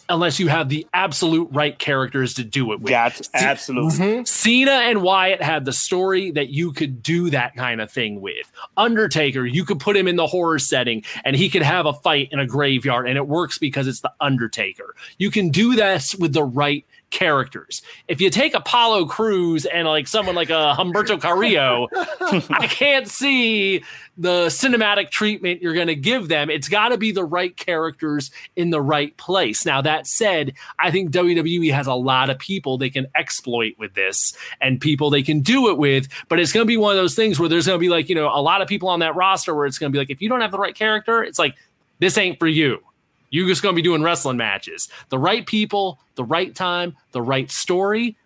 unless you have the absolute right characters to do it with. Got absolutely. Mm-hmm. Mhm. Cena and Wyatt had the story that you could do that kind of thing with. Undertaker, you could put him in the horror setting and he could have a fight in a graveyard and it works because it's the Undertaker. You can do this with the right characters. If you take Apollo Crews and like someone like a Humberto Carrillo, (laughs) I can't see the cinematic treatment you're going to give them. It's got to be the right characters in the right place. Now, that said, I think WWE has a lot of people they can exploit with this and people they can do it with, but it's going to be one of those things where there's going to be like, you know, a lot of people on that roster where it's going to be like, if you don't have the right character, it's like, this ain't for you. You're just going to be doing wrestling matches. The right people, the right time, the right story.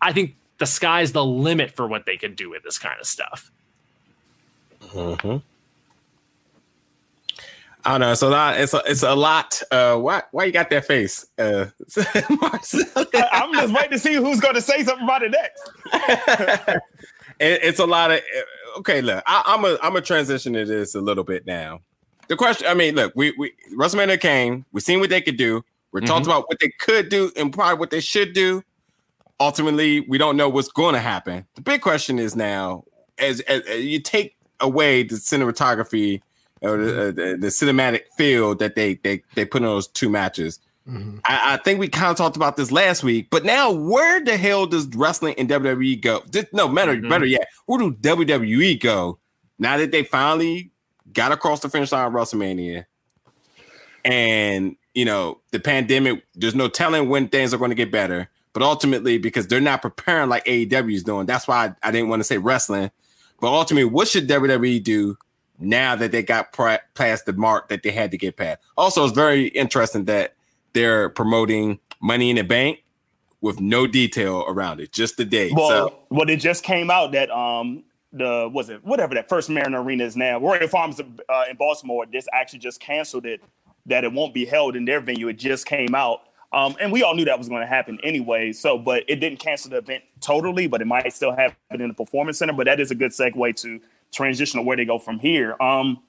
I think the sky's the limit for what they can do with this kind of stuff. Mm-hmm. I don't know. So that it's a, it's a lot. Uh, why why you got that face? Uh, (laughs) I'm just waiting to see who's going to say something about it next. (laughs) it, it's a lot of okay. Look, I, I'm a I'm a transition to this a little bit now. The question, I mean, look, we we WrestleMania came. We seen what they could do. We talked about what they could do and probably what they should do. Ultimately, we don't know what's going to happen. The big question is now, as, as, as you take away the cinematography or the, mm-hmm. uh, the, the cinematic feel that they they they put in those two matches. Mm-hmm. I, I think we kind of talked about this last week, but now where the hell does wrestling and WWE go? Th- No, better, mm-hmm. better yet, where do WWE go now that they finally got across the finish line of WrestleMania? And you know, the pandemic, there's no telling when things are going to get better. But ultimately, because they're not preparing like AEW is doing, that's why I, I didn't want to say wrestling. But ultimately, what should WWE do now that they got pra- past the mark that they had to get past? Also, it's very interesting that they're promoting Money in the Bank with no detail around it, just the date. Well, so well, it just came out that um the was it whatever that first Mariner Arena is now, Royal Farms uh, in Baltimore. This actually just canceled it that it won't be held in their venue. It just came out. Um, and we all knew that was going to happen anyway. So, but it didn't cancel the event totally, but it might still happen in the performance center. But that is a good segue to transition to where they go from here. Um,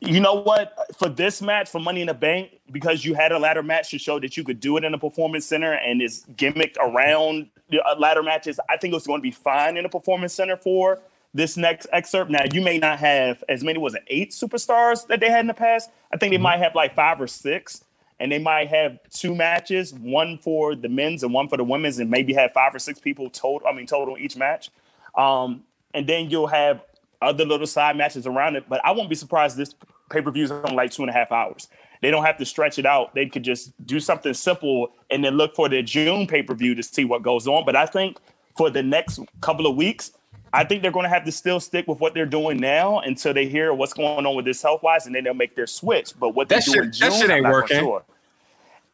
you know what? For this match, for Money in the Bank, because you had a ladder match to show that you could do it in the performance center and it's gimmicked around the uh, ladder matches, I think it was going to be fine in the performance center for this next excerpt. Now, you may not have as many, was it eight superstars that they had in the past? I think they might have like five or six, and they might have two matches, one for the men's and one for the women's, and maybe have five or six people total. I mean, total each match. Um, and then you'll have other little side matches around it. But I won't be surprised this pay per view is on like two and a half hours. They don't have to stretch it out. They could just do something simple and then look for the June pay per view to see what goes on. But I think for the next couple of weeks, I think they're going to have to still stick with what they're doing now until they hear what's going on with this health wise, and then they'll make their switch. But what they That do shit- in that shit ain't working. Sure.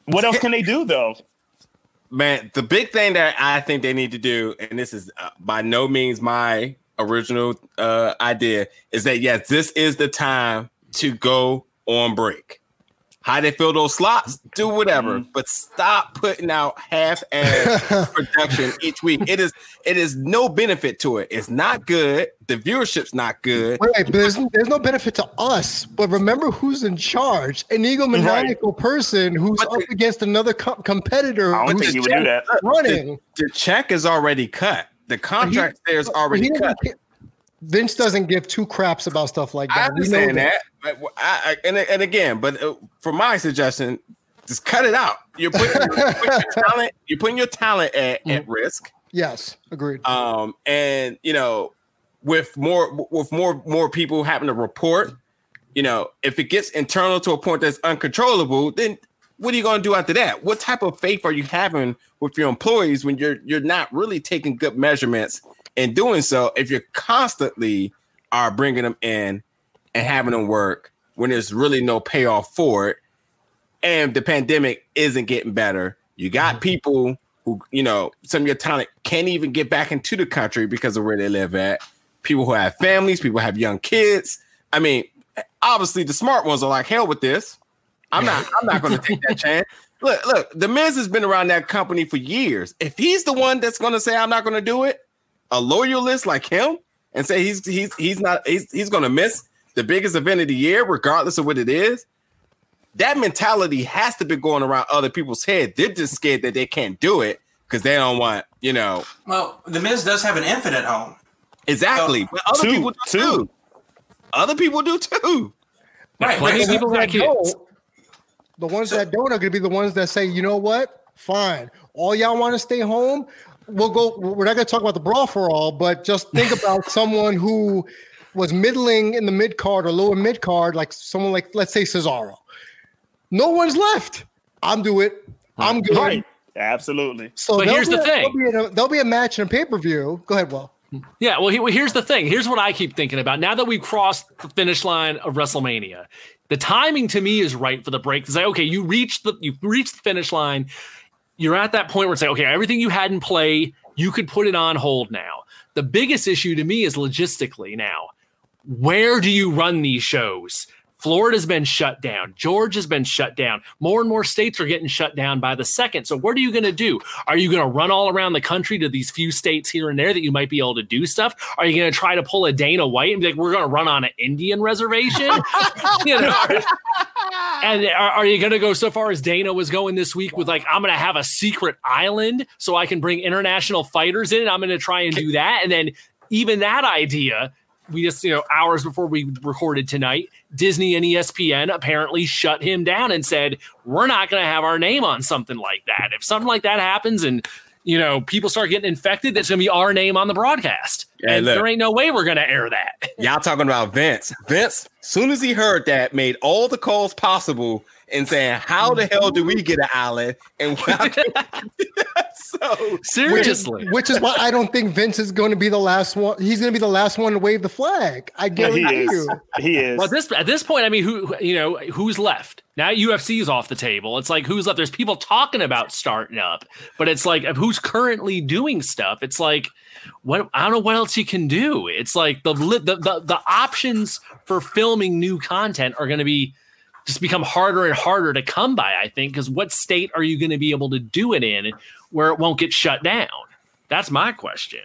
What else can they do though? man, the big thing that I think they need to do, and this is uh, by no means my original uh, idea, is that yes, this is the time to go on break. How they fill those slots, do whatever, mm-hmm. but stop putting out half-ass (laughs) production each week. It is it is no benefit to it. It's not good. The viewership's not good. Wait, wait, but there's, there's no benefit to us. But remember who's in charge? An egomaniacal person who's But up the- against another co- competitor I don't who's think he would do that. running. The check is already cut. The contract there is already He cut. ca- Vince doesn't give two craps about stuff like that. Know understand that, but I, I, and and again, but uh, for my suggestion, just cut it out. You're putting, you're putting your (laughs) talent. You're putting your talent at, Mm-hmm. at risk. Yes, agreed. Um, and you know, with more with more more people having to report, you know, if it gets internal to a point that's uncontrollable, then what are you going to do after that? What type of faith are you having with your employees when you're you're not really taking good measurements and doing so? If you're constantly are bringing them in and having them work when there's really no payoff for it, and the pandemic isn't getting better. You got mm-hmm. people who, you know, some of your talent can't even get back into the country because of where they live at. People who have families, people who have young kids. I mean, obviously the smart ones are like hell with this. I'm not. I'm not going to take that (laughs) chance. Look, look. The Miz has been around that company for years. If he's the one that's going to say I'm not going to do it, a loyalist like him, and say he's he's he's not he's he's going to miss the biggest event of the year, regardless of what it is. That mentality has to be going around other people's head. They're just scared that they can't do it because they don't want, you know, Well, the Miz does have an infinite home. exactly. Oh, but other two, people do two. too. Other people do too. Right. plenty of people got that kids. don't, the ones that don't are going to be the ones that say, you know what? Fine. All y'all want to stay home. We'll go. We're not going to talk about the brawl for all, but just think (laughs) about someone who was middling in the mid card or lower mid card, like someone like, let's say Cesaro. No one's left. I'm do it. I'm good. Right. Absolutely. So But there'll here's be the a- thing. There'll be, a, there'll be a match in a pay per view. Go ahead, Will. Yeah, well, he, well, here's the thing. Here's what I keep thinking about. Now that we've crossed the finish line of WrestleMania, the timing to me is right for the break. It's like, okay, you reached the you reached the finish line. You're at that point where it's like, okay, everything you had in play, you could put it on hold now. The biggest issue to me is logistically now. Where do you run these shows? Florida's been shut down. Georgia's been shut down. More and more states are getting shut down by the second. So, what are you going to do? Are you going to run all around the country to these few states here and there that you might be able to do stuff? Are you going to try to pull a Dana White and be like, we're going to run on an Indian reservation? (laughs) you know, and are, are you going to go so far as Dana was going this week with like, I'm going to have a secret island so I can bring international fighters in? I'm going to try and do that. And then even that idea, we just, you know, hours before we recorded tonight, Disney and ESPN apparently shut him down and said, we're not going to have our name on something like that. If something like that happens and, you know, people start getting infected, that's going to be our name on the broadcast. Yeah, and look. there ain't no way we're going to air that. Y'all talking about Vince. Vince, soon as he heard that, made all the calls possible and saying, How the hell do we mm-hmm. get an island? And how can we-" (laughs) so Which is, Seriously. which is why I don't think Vince is going to be the last one. He's going to be the last one to wave the flag. I Yeah, guarantee he is. you. He is. Well, at this at this point, I mean, who you know who's left now? UFC is off the table. It's like who's left? There's people talking about starting up, but it's like who's currently doing stuff. It's like what I don't know what else you can do. It's like the the the, the options for filming new content are going to be just become harder and harder to come by. I think because what state are you going to be able to do it in where it won't get shut down? That's my question.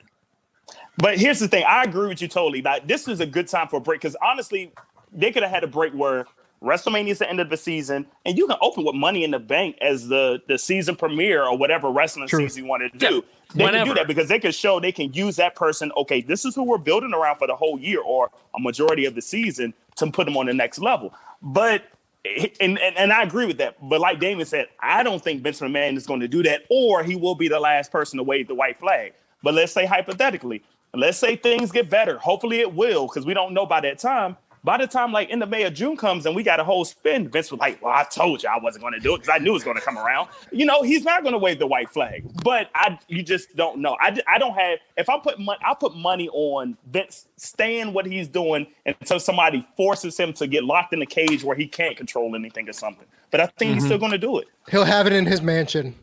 But here's the thing: I agree with you totally. That this is a good time for a break because honestly, they could have had a break where WrestleMania is the end of the season, and you can open with Money in the Bank as the the season premiere or whatever wrestling True. season you want to do. Yeah, they can do that because they can show they can use that person. Okay, this is who we're building around for the whole year or a majority of the season to put them on the next level. But and, and and I agree with that. But like Damon said, I don't think Vince McMahon is going to do that, or he will be the last person to wave the white flag. But let's say hypothetically, let's say things get better. Hopefully it will, because we don't know by that time. By the time like in the May or June comes and we got a whole spin, Vince was like, "Well, I told you I wasn't going to do it because I knew it was going to come around." You know, he's not going to wave the white flag. But I, you just don't know. I, I don't have. If I put money, I'll put money on Vince staying what he's doing until somebody forces him to get locked in a cage where he can't control anything or something. But I think he's mm-hmm. still going to do it. He'll have it in his mansion.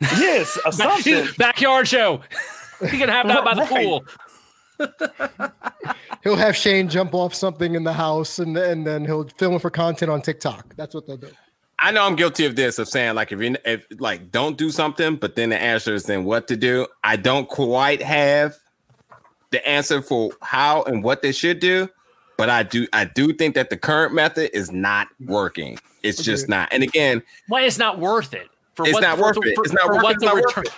Yes, (laughs) or something. Backyard show. (laughs) He can have that by the Right. pool. (laughs) He'll have Shane jump off something in the house, and and then he'll film it for content on TikTok. That's what they'll do. I know I'm guilty of this of saying like if you if like don't do something, but then the answer is then what to do. I don't quite have the answer for how and what they should do, but I do I do think that the current method is not working. It's just not. And again, Why it's not worth it? For It's not for- worth for- it. for- It's not worth what it. It's the not worth return- it.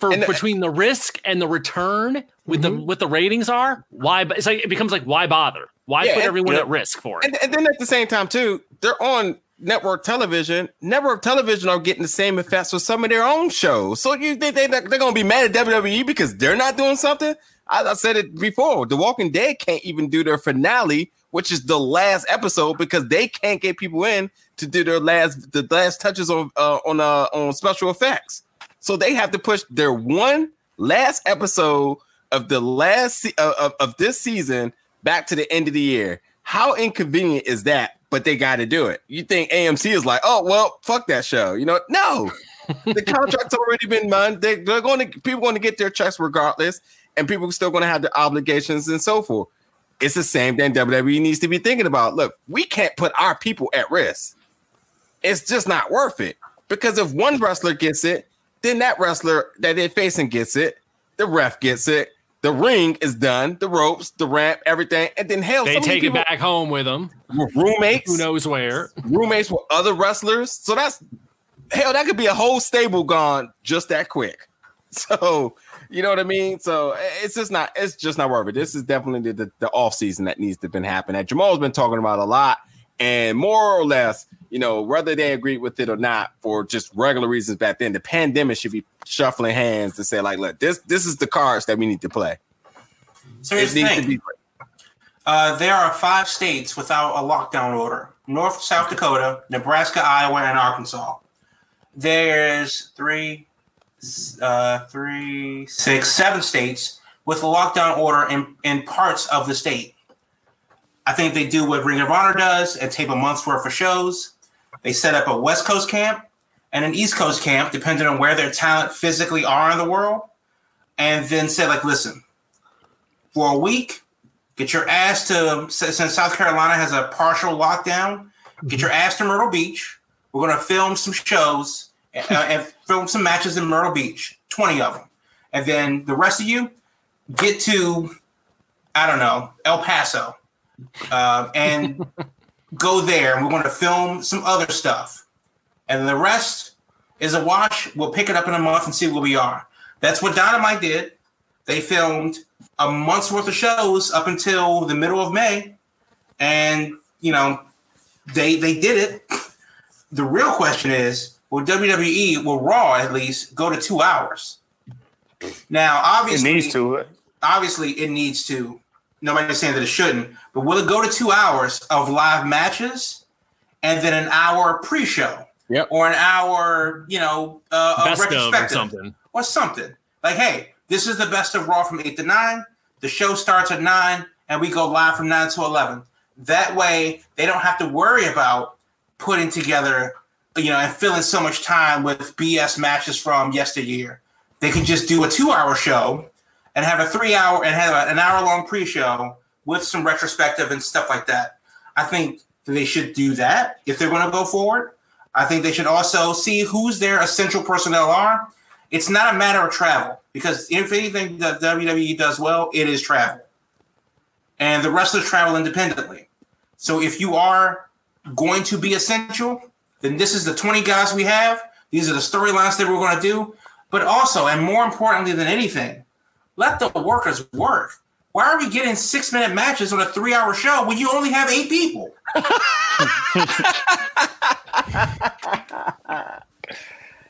For the- between the risk and the return with the what the ratings are, why? It's like it becomes like why bother? Why Yeah, put everyone at risk for it? and, and then at the same time too, they're on network television. Network television are getting the same effects with some of their own shows. So you think they, they're going to be mad at WWE because they're not doing something? I, I said it before. The Walking Dead can't even do their finale, which is the last episode, because they can't get people in to do their last the last touches on uh, on uh, on special effects. So they have to push their one last episode of the last se- of, of, of this season back to the end of the year. How inconvenient is that? But they got to do it. You think AMC is like, oh well, fuck that show. You know, no. (laughs) the contract's already been done. They, they're going to people going to get their checks regardless, and people are still going to have their obligations and so forth. It's the same thing WWE needs to be thinking about. Look, we can't put our people at risk. It's just not worth it because if one wrestler gets it, then that wrestler that they're facing gets it. The ref gets it. The ring is done. The ropes, the ramp, everything, and then hell, They take it back home with them. roommates Who knows where? roommates with other wrestlers. So that's hell, that could be a whole stable gone just that quick. (laughs) So you know what I mean? So it's just not it's just not worth it. This is definitely the, the, the off season that needs to been happening. That Jamal's been talking about a lot, and more or less, you know, whether they agree with it or not, for just regular reasons back then, the pandemic should be shuffling hands to say, like, look, this this is the cards that we need to play. So here's It the thing. to be Uh, there are five states without a lockdown order North, South Dakota, Nebraska, Iowa, and Arkansas. There's three, uh, three, six, seven states with a lockdown order in, in parts of the state. I think they do what Ring of Honor does and tape a month's worth of shows. They set up a West Coast camp and an East Coast camp, depending on where their talent physically are in the world, and then say, like, listen, for a week, Get your ass to since South Carolina has a partial lockdown. Get your ass to Myrtle Beach. We're gonna film some shows and, and film some matches in Myrtle Beach, twenty of them, and then the rest of you get to I don't know El Paso uh, and (laughs) go there. And we're gonna film some other stuff, and the rest is a wash. We'll pick it up in a month and see where we are. That's what Dynamite did. They filmed a month's worth of shows up until the middle of May, and you know they they did it. The real question is, will WWE, will Raw at least go to two hours? Now, obviously, It needs to. obviously it needs to. Nobody's saying that it shouldn't, but will it go to two hours of live matches and then an hour pre-show? Yep. Or an hour, you know, uh, of Best of or retrospective something. or something. Like, hey, this is the best of Raw from eight to nine. The show starts at nine, and we go live from nine to eleven. That way, they don't have to worry about putting together, you know, and filling so much time with BS matches from yesteryear. They can just do a two-hour show and have a three-hour and have an hour-long pre-show with some retrospective and stuff like that. I think they should do that if they're going to go forward. I think they should also see who's their essential personnel are. It's not a matter of travel because if anything that WWE does well, it is travel. And the wrestlers travel independently. So if you are going to be essential, then this is the 20 guys we have. These are the storylines that we're going to do. But also, and more importantly than anything, let the workers work. Why are we getting six minute matches on a three hour show when you only have eight people? (laughs)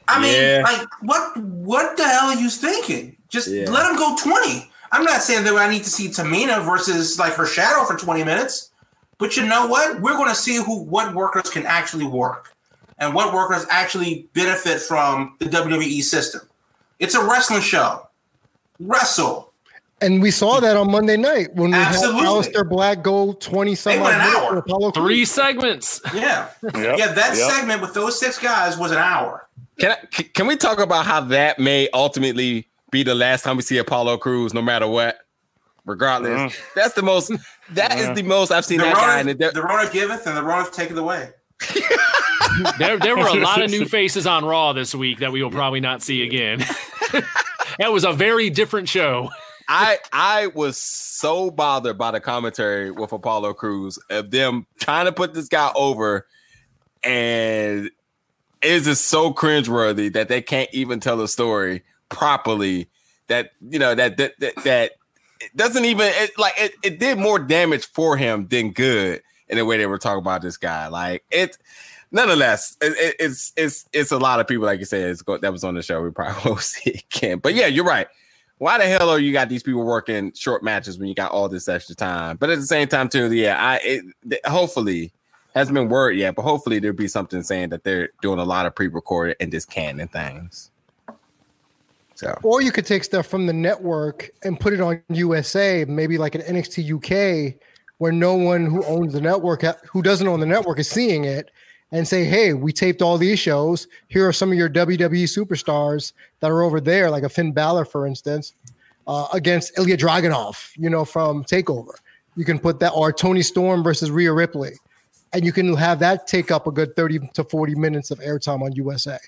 I mean, Yeah. like, what what the hell are you thinking? Just Yeah. let them go 20. I'm not saying that I need to see Tamina versus like her shadow for 20 minutes, but you know what? We're going to see who what workers can actually work and what workers actually benefit from the WWE system. It's a wrestling show. Wrestle. And we saw that on Monday night when we Absolutely. had Aleister Black go 20 some They went an minutes hour. for Apollo Crews. Three segments. Yeah. (laughs) Yep, Yeah, that yep. segment with those six guys was an hour. Can I, c- can we talk about how that may ultimately be the last time we see Apollo Crews, no matter what? Regardless, that's the most. That is Mhm. the most I've seen The that guy. In Rona, the, the Rona giveth and the Rona taketh away. There, there were a lot of new (laughs) faces on Raw this week that we will probably not see again. (laughs) that was a very different show. I I was so bothered by the commentary with Apollo Crews of them trying to put this guy over, and it's just so cringeworthy that they can't even tell a story properly. That you know that that that, that doesn't even it, like it, it did more damage for him than good in the way they were talking about this guy. Like it, nonetheless, it, it, it's it's it's a lot of people like you said that was on the show. We probably (laughs) won't see it again. But yeah, you're right. Why the hell are you got these people working short matches when you got all this extra time? But at the same time, too, yeah, I it, hopefully hasn't been word yet, but hopefully there'll be something saying that they're doing a lot of pre-recorded and just canning things. So Or you could take stuff from the network and put it on USA, maybe like an NXT UK, where no one who owns the network, who doesn't own the network, is seeing it, and say, "Hey, we taped all these shows. Here are some of your WWE superstars that are over there, like a Finn Balor, for instance, uh, against Ilya Dragunov, you know, from Takeover. You can put that, or Toni Storm versus Rhea Ripley, and you can have that take up a good thirty to forty minutes of airtime on USA."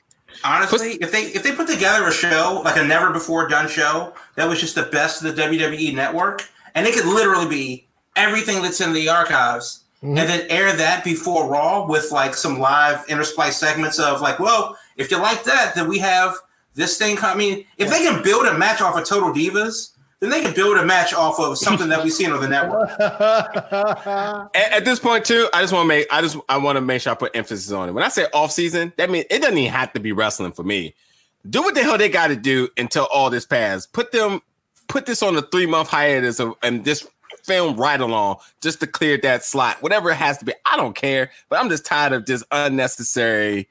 Honestly, if they if they put together a show like a never before done show that was just the best of the WWE network, and it could literally be everything that's in the archives, Mhm. and then air that before Raw with like some live intersplice segments of like, well, if you like that, then we have this thing. I mean, if they can build a match off of Total Divas, then they can build a match off of something that we've seen on the network. (laughs) at, at this point too, I just want to make I just I want to make sure I put emphasis on it. When I say off season, that means it doesn't even have to be wrestling for me. Do what the hell they got to do until all this passes. Put them put this on a three month hiatus of, and just film right along just to clear that slot. Whatever it has to be, I don't care. But I'm just tired of just unnecessary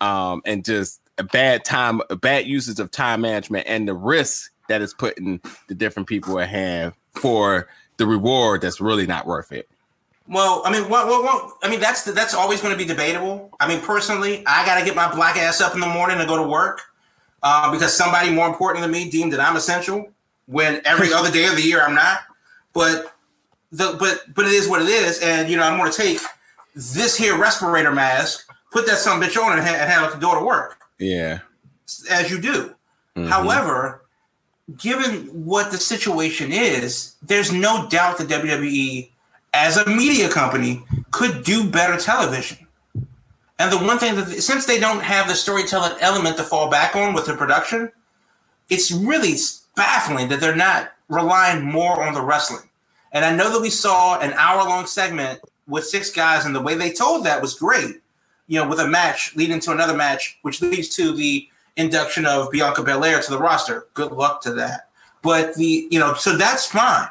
um and just a bad time, bad uses of time management and the risk that is putting the different people at hand for the reward that's really not worth it. Well, I mean, what, what, what, I mean, that's that's always going to be debatable. I mean, personally, I got to get my black ass up in the morning and go to work uh, because somebody more important than me deemed that I'm essential. When every (laughs) other day of the year I'm not, but the but but it is what it is, and you know I'm going to take this here respirator mask, put that some bitch on, and, ha- and have it to go to work Yeah. as you do. Mhm. However, given what the situation is, there's no doubt that WWE, as a media company, could do better television. And the one thing that, since they don't have the storytelling element to fall back on with the production, it's really baffling that they're not relying more on the wrestling. And I know that we saw an hour long segment with six guys, and the way they told that was great. You know, with a match leading to another match, which leads to the induction of Bianca Belair to the roster. Good luck to that. But the you know, so that's fine.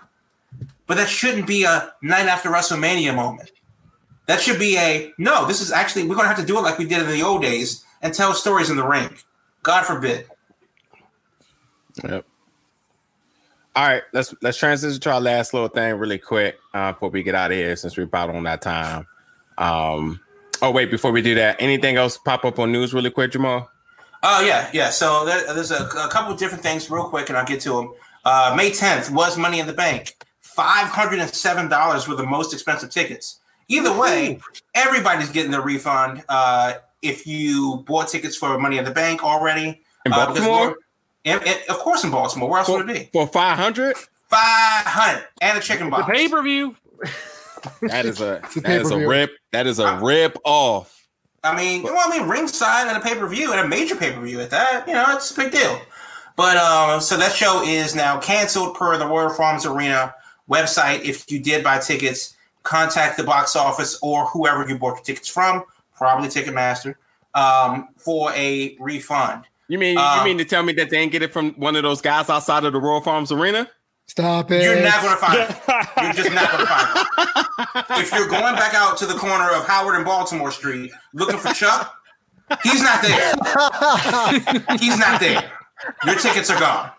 But that shouldn't be a night after WrestleMania moment. That should be a no. This is actually we're gonna have to do it like we did in the old days and tell stories in the ring. God forbid. Yep. All right, let's let's transition to our last little thing really quick uh, before we get out of here since we're about on that time. Um, oh wait, before we do that, anything else pop up on news really quick, Jamal? Oh yeah, yeah. So there, there's a, a couple of different things real quick, and I'll get to them. Uh, May 10th was Money in the Bank. Five hundred and seven dollars were the most expensive tickets. Either way, everybody's getting their refund. Uh, if you bought tickets for Money in the Bank already, In uh, Baltimore? We're- and- and of course, in Baltimore. Where else For, would it be? for five hundred? Five hundred and a chicken The box. pay per view. That is a (laughs) that is a rip. That is a rip off. I mean, well, I mean, ringside and a pay per view and a major pay per view at that. You know, it's a big deal. But uh, so that show is now canceled per the Royal Farms Arena website. If you did buy tickets, contact the box office or whoever you bought your tickets from, probably Ticketmaster, um, for a refund. You mean Um, you mean to tell me that they didn't get it from one of those guys outside of the Royal Farms Arena? Stop it. You're not going to find it. (laughs) You're just not going to find it. If you're going back out to the corner of Howard and Baltimore Street looking for Chuck, he's not there. He's not there. Your tickets are gone.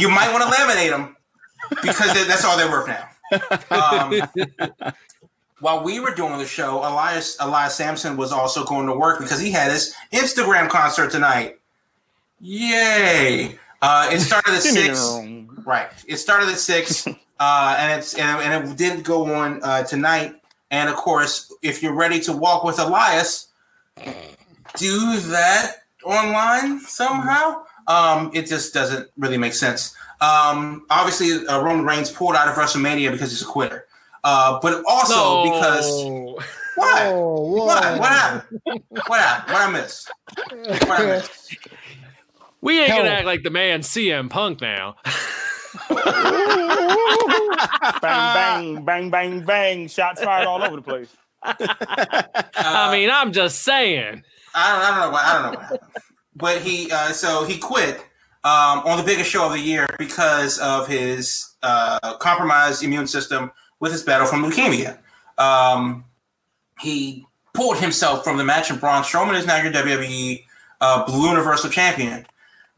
You might want to laminate them because that's all they're worth now. Um, while we were doing the show, Elias Elias Samson was also going to work because he had his Instagram concert tonight. Yay! Uh, it started at (laughs) six. Right. It started at six, (laughs) uh, and it's and, and it didn't go on uh, tonight. And of course, if you're ready to walk with Elias, do that online somehow. Um, it just doesn't really make sense. Um, obviously, uh, Roman Reigns pulled out of WrestleMania because he's a quitter, uh, but also because what? Oh, What? What happened? What happened? What I missed? What I missed? We ain't gonna act like the man CM Punk now. (laughs) bang, bang, bang, bang, bang. Shots fired all over the place. I mean, I'm just saying. I don't, I don't know what I don't know what happened. But he uh, so he quit um, on the biggest show of the year because of his uh, compromised immune system with his battle from leukemia. Um, he pulled himself from the match, and Braun Strowman is now your WWE uh, Blue Universal Champion.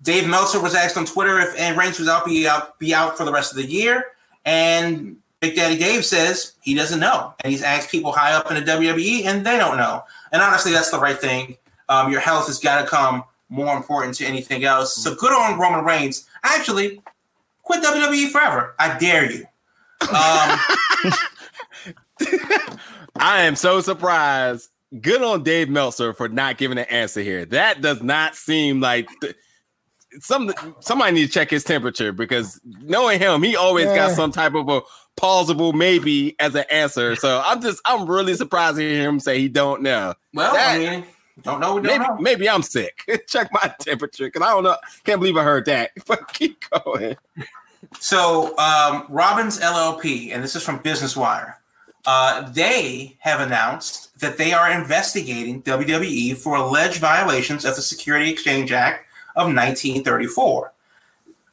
Dave Meltzer was asked on Twitter if and Reigns was out be out be out for the rest of the year, and Big Daddy Dave says he doesn't know, and he's asked people high up in the WWE, and they don't know. And honestly, that's the right thing. Um, your health has got to come more important to anything else. So good on Roman Reigns. Actually, quit WWE forever. I dare you. Um, I am so surprised. Good on Dave Meltzer for not giving an answer here. That does not seem like th- some somebody need to check his temperature because knowing him, he always got some type of a plausible maybe as an answer. So I'm just I'm really surprised to hear him say he don't know. well, That- I mean, don't know. Don't Maybe know. maybe I'm sick. (laughs) check my temperature because I don't know. Can't believe I heard that. (laughs) But keep going. So, um, Robbins LLP, and this is from Business Wire, uh, they have announced that they are investigating WWE for alleged violations of the Security Exchange Act of 1934.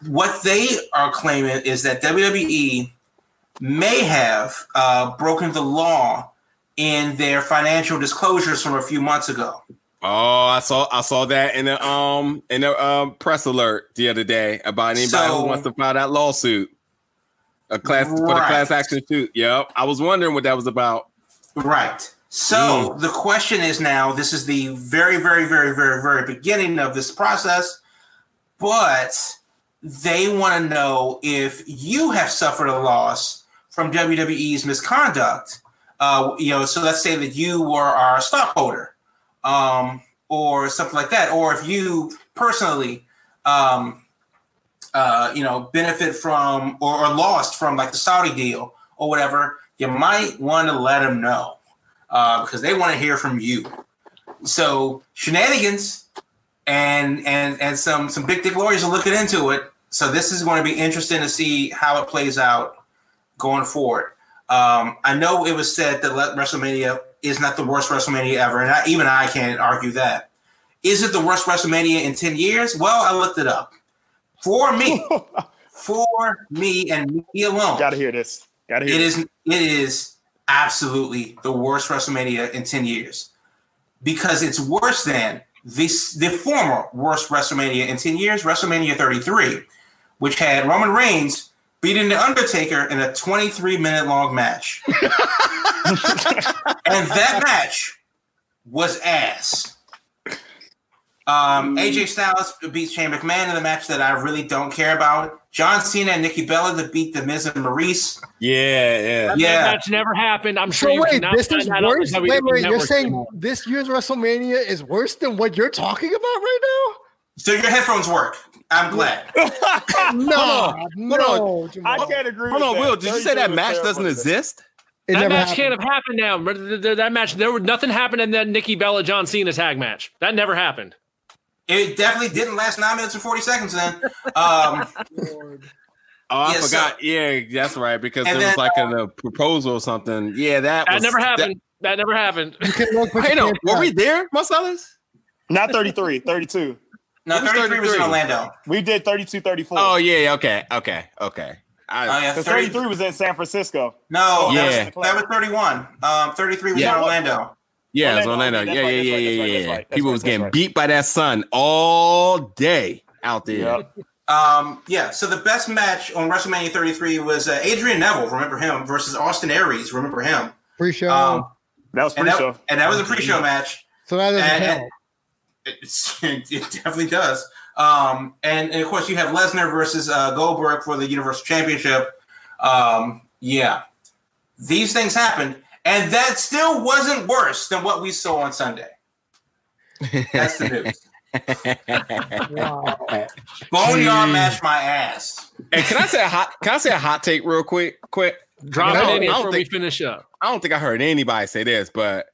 What they are claiming is that WWE may have uh, broken the law in their financial disclosures from a few months ago. Oh, I saw I saw that in the um in the um press alert the other day about anybody So- who wants to file that lawsuit. A class for the class action suit. Yep. I was wondering what that was about. Right. So the question is now this is the very, very, very, very, very beginning of this process, but they want to know if you have suffered a loss from WWE's misconduct. Uh, you know, so let's say that you were our stockholder, um, or something like that, or if you personally, um, uh, you know, benefit from or, or lost from like the Saudi deal or whatever, you might want to let them know uh, because they want to hear from you. So shenanigans and and and some some big dick lawyers are looking into it. So this is going to be interesting to see how it plays out going forward. Um, I know it was said that WrestleMania is not the worst WrestleMania ever, and I, even I can't argue that. Is it the worst WrestleMania in ten years? Well, I looked it up. For me, (laughs) for me and me alone, Gotta hear this. Gotta hear it this. is it is absolutely the worst WrestleMania in 10 years. Because it's worse than this the former worst WrestleMania in 10 years, WrestleMania 33, which had Roman Reigns beating The Undertaker in a 23 minute long match. (laughs) and that match was ass. Um, AJ Styles beats Shane McMahon in the match that I really don't care about. John Cena and Nikki Bella to beat The Miz and Maryse. Yeah, yeah. That Yeah. match never happened. I'm sure So you wait, cannot this find is that on the worse. WWE Wait, wait, you're saying anymore. this year's WrestleMania is worse than what you're talking about right So your headphones work. I'm glad. now? (laughs) No, no, I can't agree. Hold with on, that. Will. Did you say that match doesn't exist? It that never match happened. can't have happened now. Th- th- That match, there was nothing happened in that Nikki Bella John Cena tag match. That never happened. It definitely didn't last nine minutes and 40 seconds then. Um, (laughs) Oh, I Yeah, so- forgot. yeah, that's right. Because And there was then, like a, a proposal or something. Yeah, that That was never happened. That, never happened. You can look, but That, you hey, no, can't were we there, Marcellus? Not 33, 32. No, It was 33 was in Orlando. We did 32, 34. Oh yeah, okay, okay, okay. I, Oh, yeah, 30 33 was in San Francisco. No, Yeah. that, was, that was 31. Um, 33 was Yeah. in Orlando. Yeah, it was Orlando, Orlando. okay, Yeah, that's yeah, yeah, yeah, yeah. right, People right, was getting right. beat by that sun all day out there. Yep. Um, yeah, so the best match on WrestleMania 33 was uh, Adrian Neville, remember him, versus Austin Aries, remember him. Pre-show. Um, That was and, pre-show. that, and that was a pre-show match. so that doesn't and- count. It's, (laughs) it definitely does. Um, and, and of course, you have Lesnar versus uh, Goldberg for the Universal Championship. Um, yeah, these things happened, and that still wasn't worse than what we saw on Sunday. That's the news. (laughs) Wow. Boneyard match my ass. And can I say a hot? Can I say a hot take real quick? Quick. Drop No, it in I here don't before we finish up. I don't think I heard anybody say this, but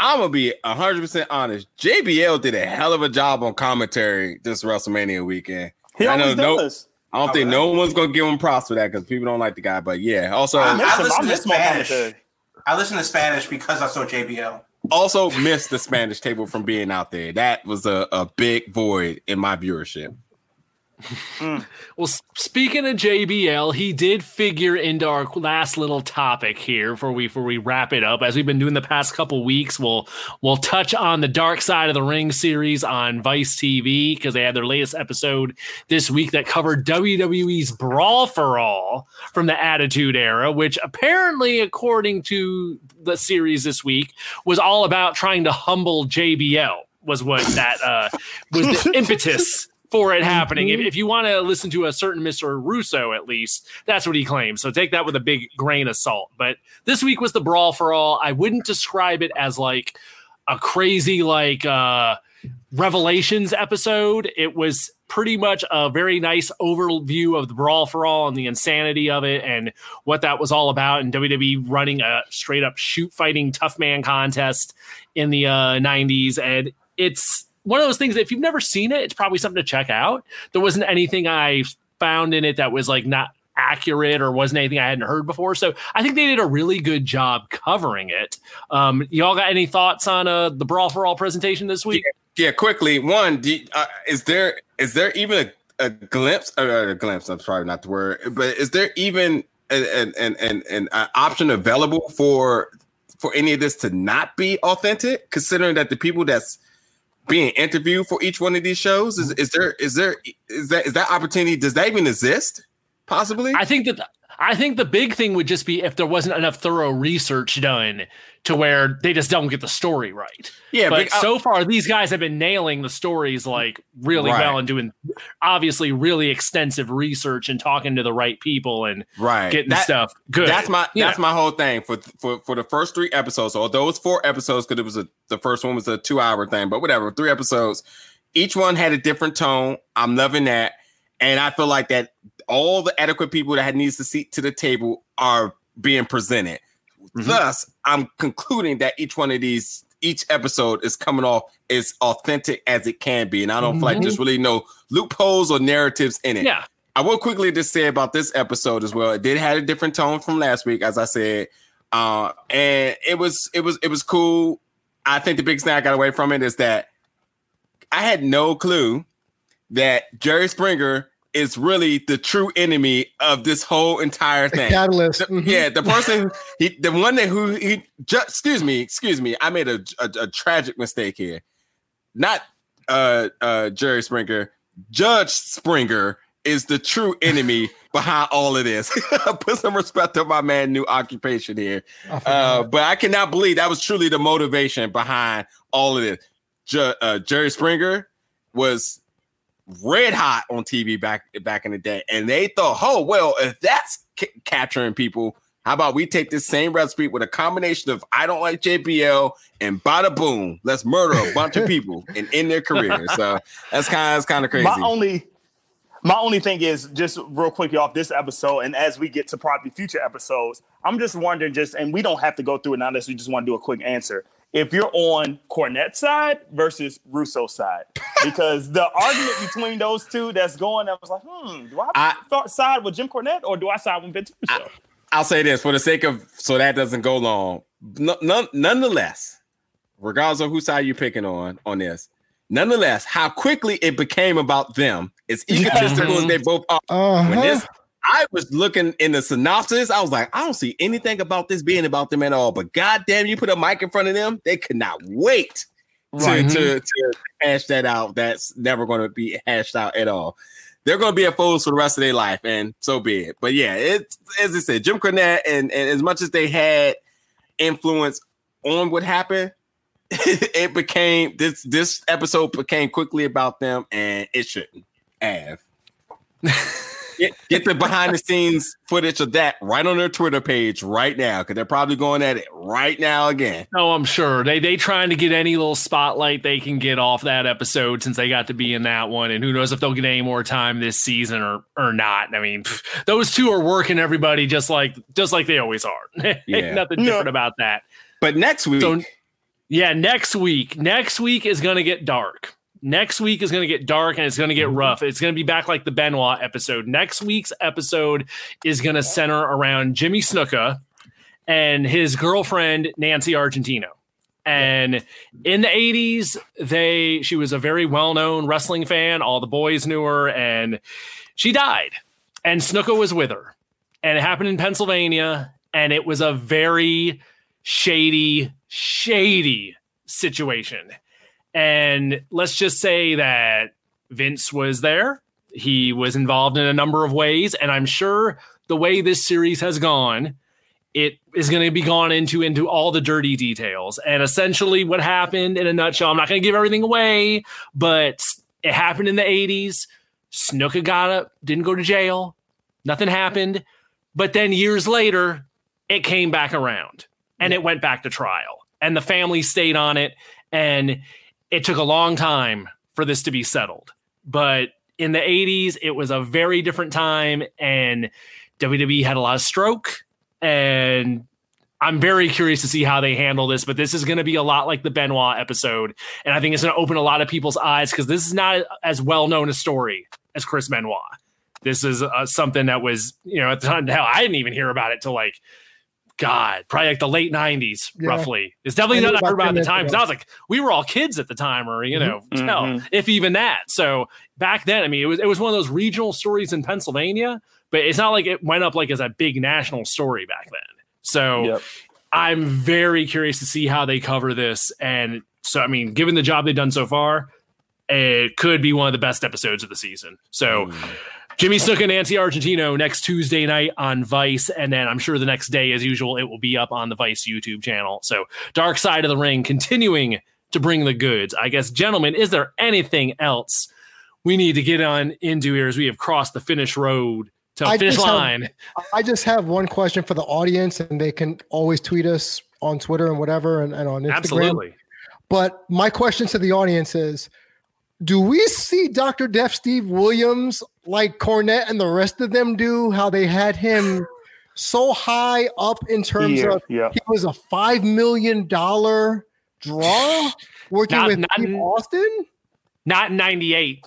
I'm gonna be hundred percent honest. JBL did a hell of a job on commentary this WrestleMania weekend. He I know always no- does. I don't Oh, think yeah. no one's gonna give him props for that because people don't like the guy. But yeah, also I I miss. I listen to miss more Spanish. commentary. I listen to Spanish because I saw JBL. also missed the Spanish table from being out there. That was a, a big void in my viewership. Well, speaking of JBL, he did figure into our last little topic here before we before we wrap it up. As we've been doing the past couple weeks, we'll we'll touch on the Dark Side of the Ring series on Vice TV because they had their latest episode this week that covered WWE's Brawl for All from the Attitude Era, which apparently, according to the series this week, was all about trying to humble JBL. Was what that uh, was the (laughs) impetus for it happening. If, if you want to listen to a certain Mr. Russo, at least, that's what he claims. So take that with a big grain of salt. But this week was the Brawl for All. I wouldn't describe it as like a crazy, like, uh, Revelations episode. It was pretty much a very nice overview of the Brawl for All and the insanity of it and what that was all about. And WWE running a straight up shoot fighting tough man contest in the uh, 90s. And it's one of those things that if you've never seen it, it's probably something to check out. There wasn't anything I found in it that was like not accurate or wasn't anything I hadn't heard before. So I think they did a really good job covering it. Um, y'all got any thoughts on uh, the Brawl for All presentation this week? Yeah, quickly. One, you- uh, is there is there even a, a glimpse? Uh, a glimpse. I'm probably not the word, but is there even an an, an, an, an uh, option available for for any of this to not be authentic? Considering that the people that's being interviewed for each one of these shows is is there is there is that is that opportunity? Does that even exist? Possibly. I think that I think the big thing would just be if there wasn't enough thorough research done to where they just don't get the story right. yeah, but but uh, so far these guys have been nailing the stories like really Right. well and doing obviously really extensive research and talking to the right people and right getting That- stuff good. That's my You that's know. my whole thing for for for the first three episodes. So those four episodes, because it was a the first one was a two hour thing, but whatever. Three episodes, each one had a different tone. I'm loving that, and I feel like that all the adequate people that had needs to seat to the table are being presented. Thus, I'm concluding that each one of these each episode is coming off as authentic as it can be, and I don't feel like there's really no loopholes or narratives in it. yeah. I will quickly just say about this episode as well. It did have a different tone from last week, as I said, uh, and it was it was it was cool. I think the big thing I got away from it is that I had no clue that Jerry Springer is really the true enemy of this whole entire The thing. catalyst. The- Mhm. Yeah, the (laughs) person he the one that who he ju- excuse me, excuse me, I made a, a, a tragic mistake here. Not uh uh Jerry Springer, Judge Springer is the true (laughs) enemy behind all of this. (laughs) Put some respect on my man new occupation here. Uh, but I cannot believe that was truly the motivation behind all of this. Ju- uh, Jerry Springer was red hot on TV back back in the day, and they thought, oh well, if that's ca- capturing people, how about we take this same recipe with a combination of I don't like JBL and bada boom, let's murder a bunch of people (laughs) and end their careers. So that's kind of that's kind of crazy. My only my only thing is just real quickly off this episode, and as we get to probably future episodes, I'm just wondering, just and we don't have to go through it now unless we just want to do a quick answer. If you're on Cornette's side versus Russo's side, because the (laughs) argument between those two that's going, I was like, hmm, do I, I- th- side with Jim Cornette or do I side with Vince Russo? I'll say this for the sake of so that doesn't go long. No, none, nonetheless, regardless of whose side you're picking on on this, nonetheless, how quickly it became about them, as egotistical as they both are. Uh-huh. this, I was looking in the synopsis, I was like, I don't see anything about this being about them at all. But goddamn, you put a mic in front of them, they could not wait to, Right. to, to hash that out. That's never going to be hashed out at all. They're going to be a fool for the rest of their life, and so be it. But yeah, it's as I said, Jim Cornette, and, and as much as they had influence on what happened, (laughs) it became this this episode became quickly about them, and it shouldn't have. (laughs) get, get the behind the scenes footage of that right on their Twitter page right now, because they're probably going at it right now again. Oh, I'm sure they they trying to get any little spotlight they can get off that episode since they got to be in that one, and who knows if they'll get any more time this season or or not. I mean, pff, those two are working everybody just like just like they always are. (laughs) Yeah. nothing No. different about that. But next week, So, yeah, next week, next week is gonna get dark. Next week is going to get dark and it's going to get mm-hmm. rough. It's going to be back like the Benoit episode. Next week's episode is going to center around Jimmy Snuka and his girlfriend Nancy Argentino. And in the 80s, they she was a very well-known wrestling fan. All the boys knew her, and she died. And Snuka was with her. And it happened in Pennsylvania, and it was a very shady, shady situation. And let's just say that Vince was there. He was involved in a number of ways, and I'm sure the way this series has gone, it is going to be gone into into all the dirty details. And essentially, what happened in a nutshell, I'm not going to give everything away, but it happened in the 80s. Snuka got up, didn't go to jail, nothing happened. But then years later, it came back around and it went back to trial, and the family stayed on it, and it took a long time for this to be settled. But in the 80s, it was a very different time, and WWE had a lot of stroke. And I'm very curious to see how they handle this, but this is going to be a lot like the Benoit episode. And I think it's going to open a lot of people's eyes because this is not as well known a story as Chris Benoit. This is uh, something that was, you know, at the time, hell, I didn't even hear about it till like, God, probably like the late 90s, Yeah. roughly. It's definitely not I heard about about at the 10 time because I was like, we were all kids at the time, or, you know, Mhm. hell, Mhm. if even that. So back then, I mean, it was, it was one of those regional stories in Pennsylvania, but it's not like it went up like as a big national story back then. So Yep. I'm very curious to see how they cover this. And so, I mean, given the job they've done so far, it could be one of the best episodes of the season. So, Jimmy Snuka and Nancy Argentino next Tuesday night on Vice. And then I'm sure the next day, as usual, it will be up on the Vice YouTube channel. So, Dark Side of the Ring continuing to bring the goods. I guess, gentlemen, is there anything else we need to get on into here as we have crossed the finish road to I finish just have- line? I just have one question for the audience, and they can always tweet us on Twitter and whatever, and, and on Instagram. Absolutely. But my question to the audience is Do we see Dr. Death Steve Williams like Cornette and the rest of them do? How they had him so high up in terms Yeah, of yeah. he was a $5 million draw (laughs) working Not- with not Steve in- Austin? not in 98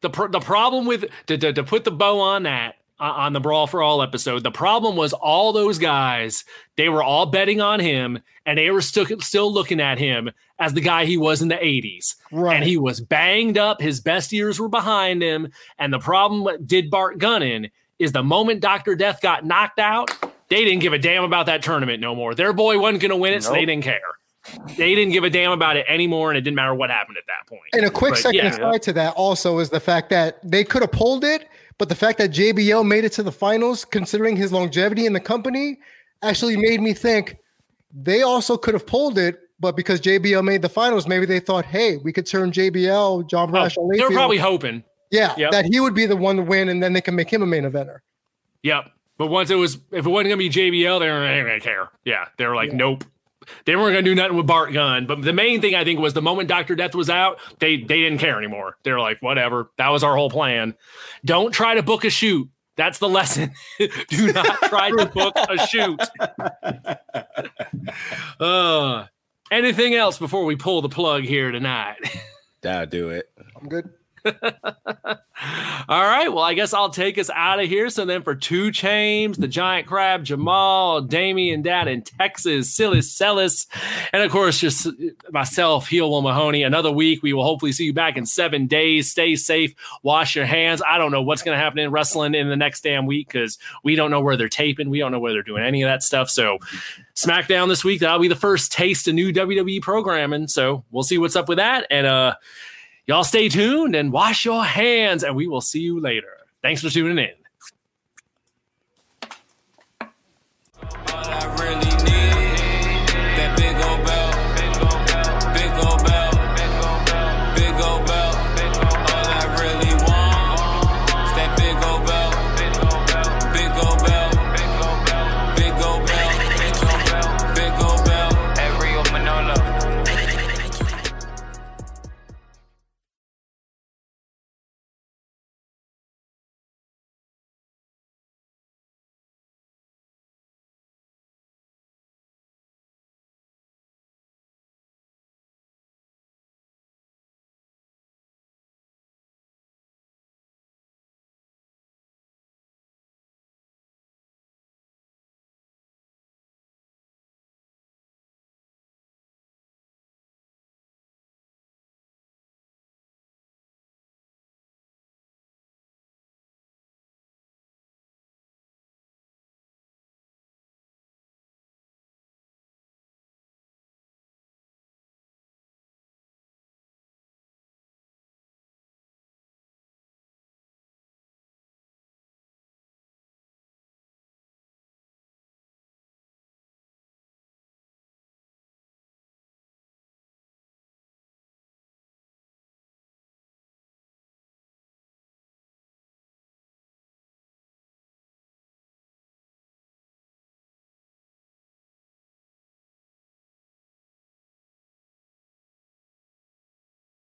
the pr- the problem with to, to, to put the bow on that on the brawl for all episode the problem was all those guys they were all betting on him and they were still still looking at him as the guy he was in the 80s Right. and he was banged up his best years were behind him and the problem did Bart Gunn is the moment Dr. Death got knocked out they didn't give a damn about that tournament no more their boy wasn't going to win it so they didn't care they didn't give a damn about it anymore and it didn't matter what happened at that point. point And a quick But, second yeah. aside to that also is the fact that they could have pulled it, but the fact that JBL made it to the finals, considering his longevity in the company, actually made me think they also could have pulled it, but because JBL made the finals, maybe they thought, hey, we could turn JBL, John Oh, Brash, they were probably hoping. yeah, Yep. that he would be the one to win, and then they can make him a main eventer. Yep. But once it was, if it wasn't gonna be JBL, they weren't gonna care. Yeah, they were like, Yeah. nope. They weren't gonna do nothing with Bart Gunn. But the main thing I think was the moment Doctor Death was out, they they didn't care anymore. They were like, whatever. That was our whole plan. Don't try to book a shoot. That's the lesson. (laughs) do not try to book a shoot. (laughs) uh, anything else before we pull the plug here tonight? (laughs) That'll do it. I'm good. (laughs) All right. Well, I guess I'll take us out of here. So then for two chains, the giant crab, Jamal, Damien Dad in Texas, Silas Celis, and of course, just myself, Heel Will Mahoney. Another week. We will hopefully see you back in seven days. Stay safe. Wash your hands. I don't know what's going to happen in wrestling in the next damn week because we don't know where they're taping. We don't know where they're doing any of that stuff. So SmackDown this week, that'll be the first taste of new WWE programming. So we'll see what's up with that. And, uh, Y'all stay tuned and wash your hands, and we will see you later. Thanks for tuning in.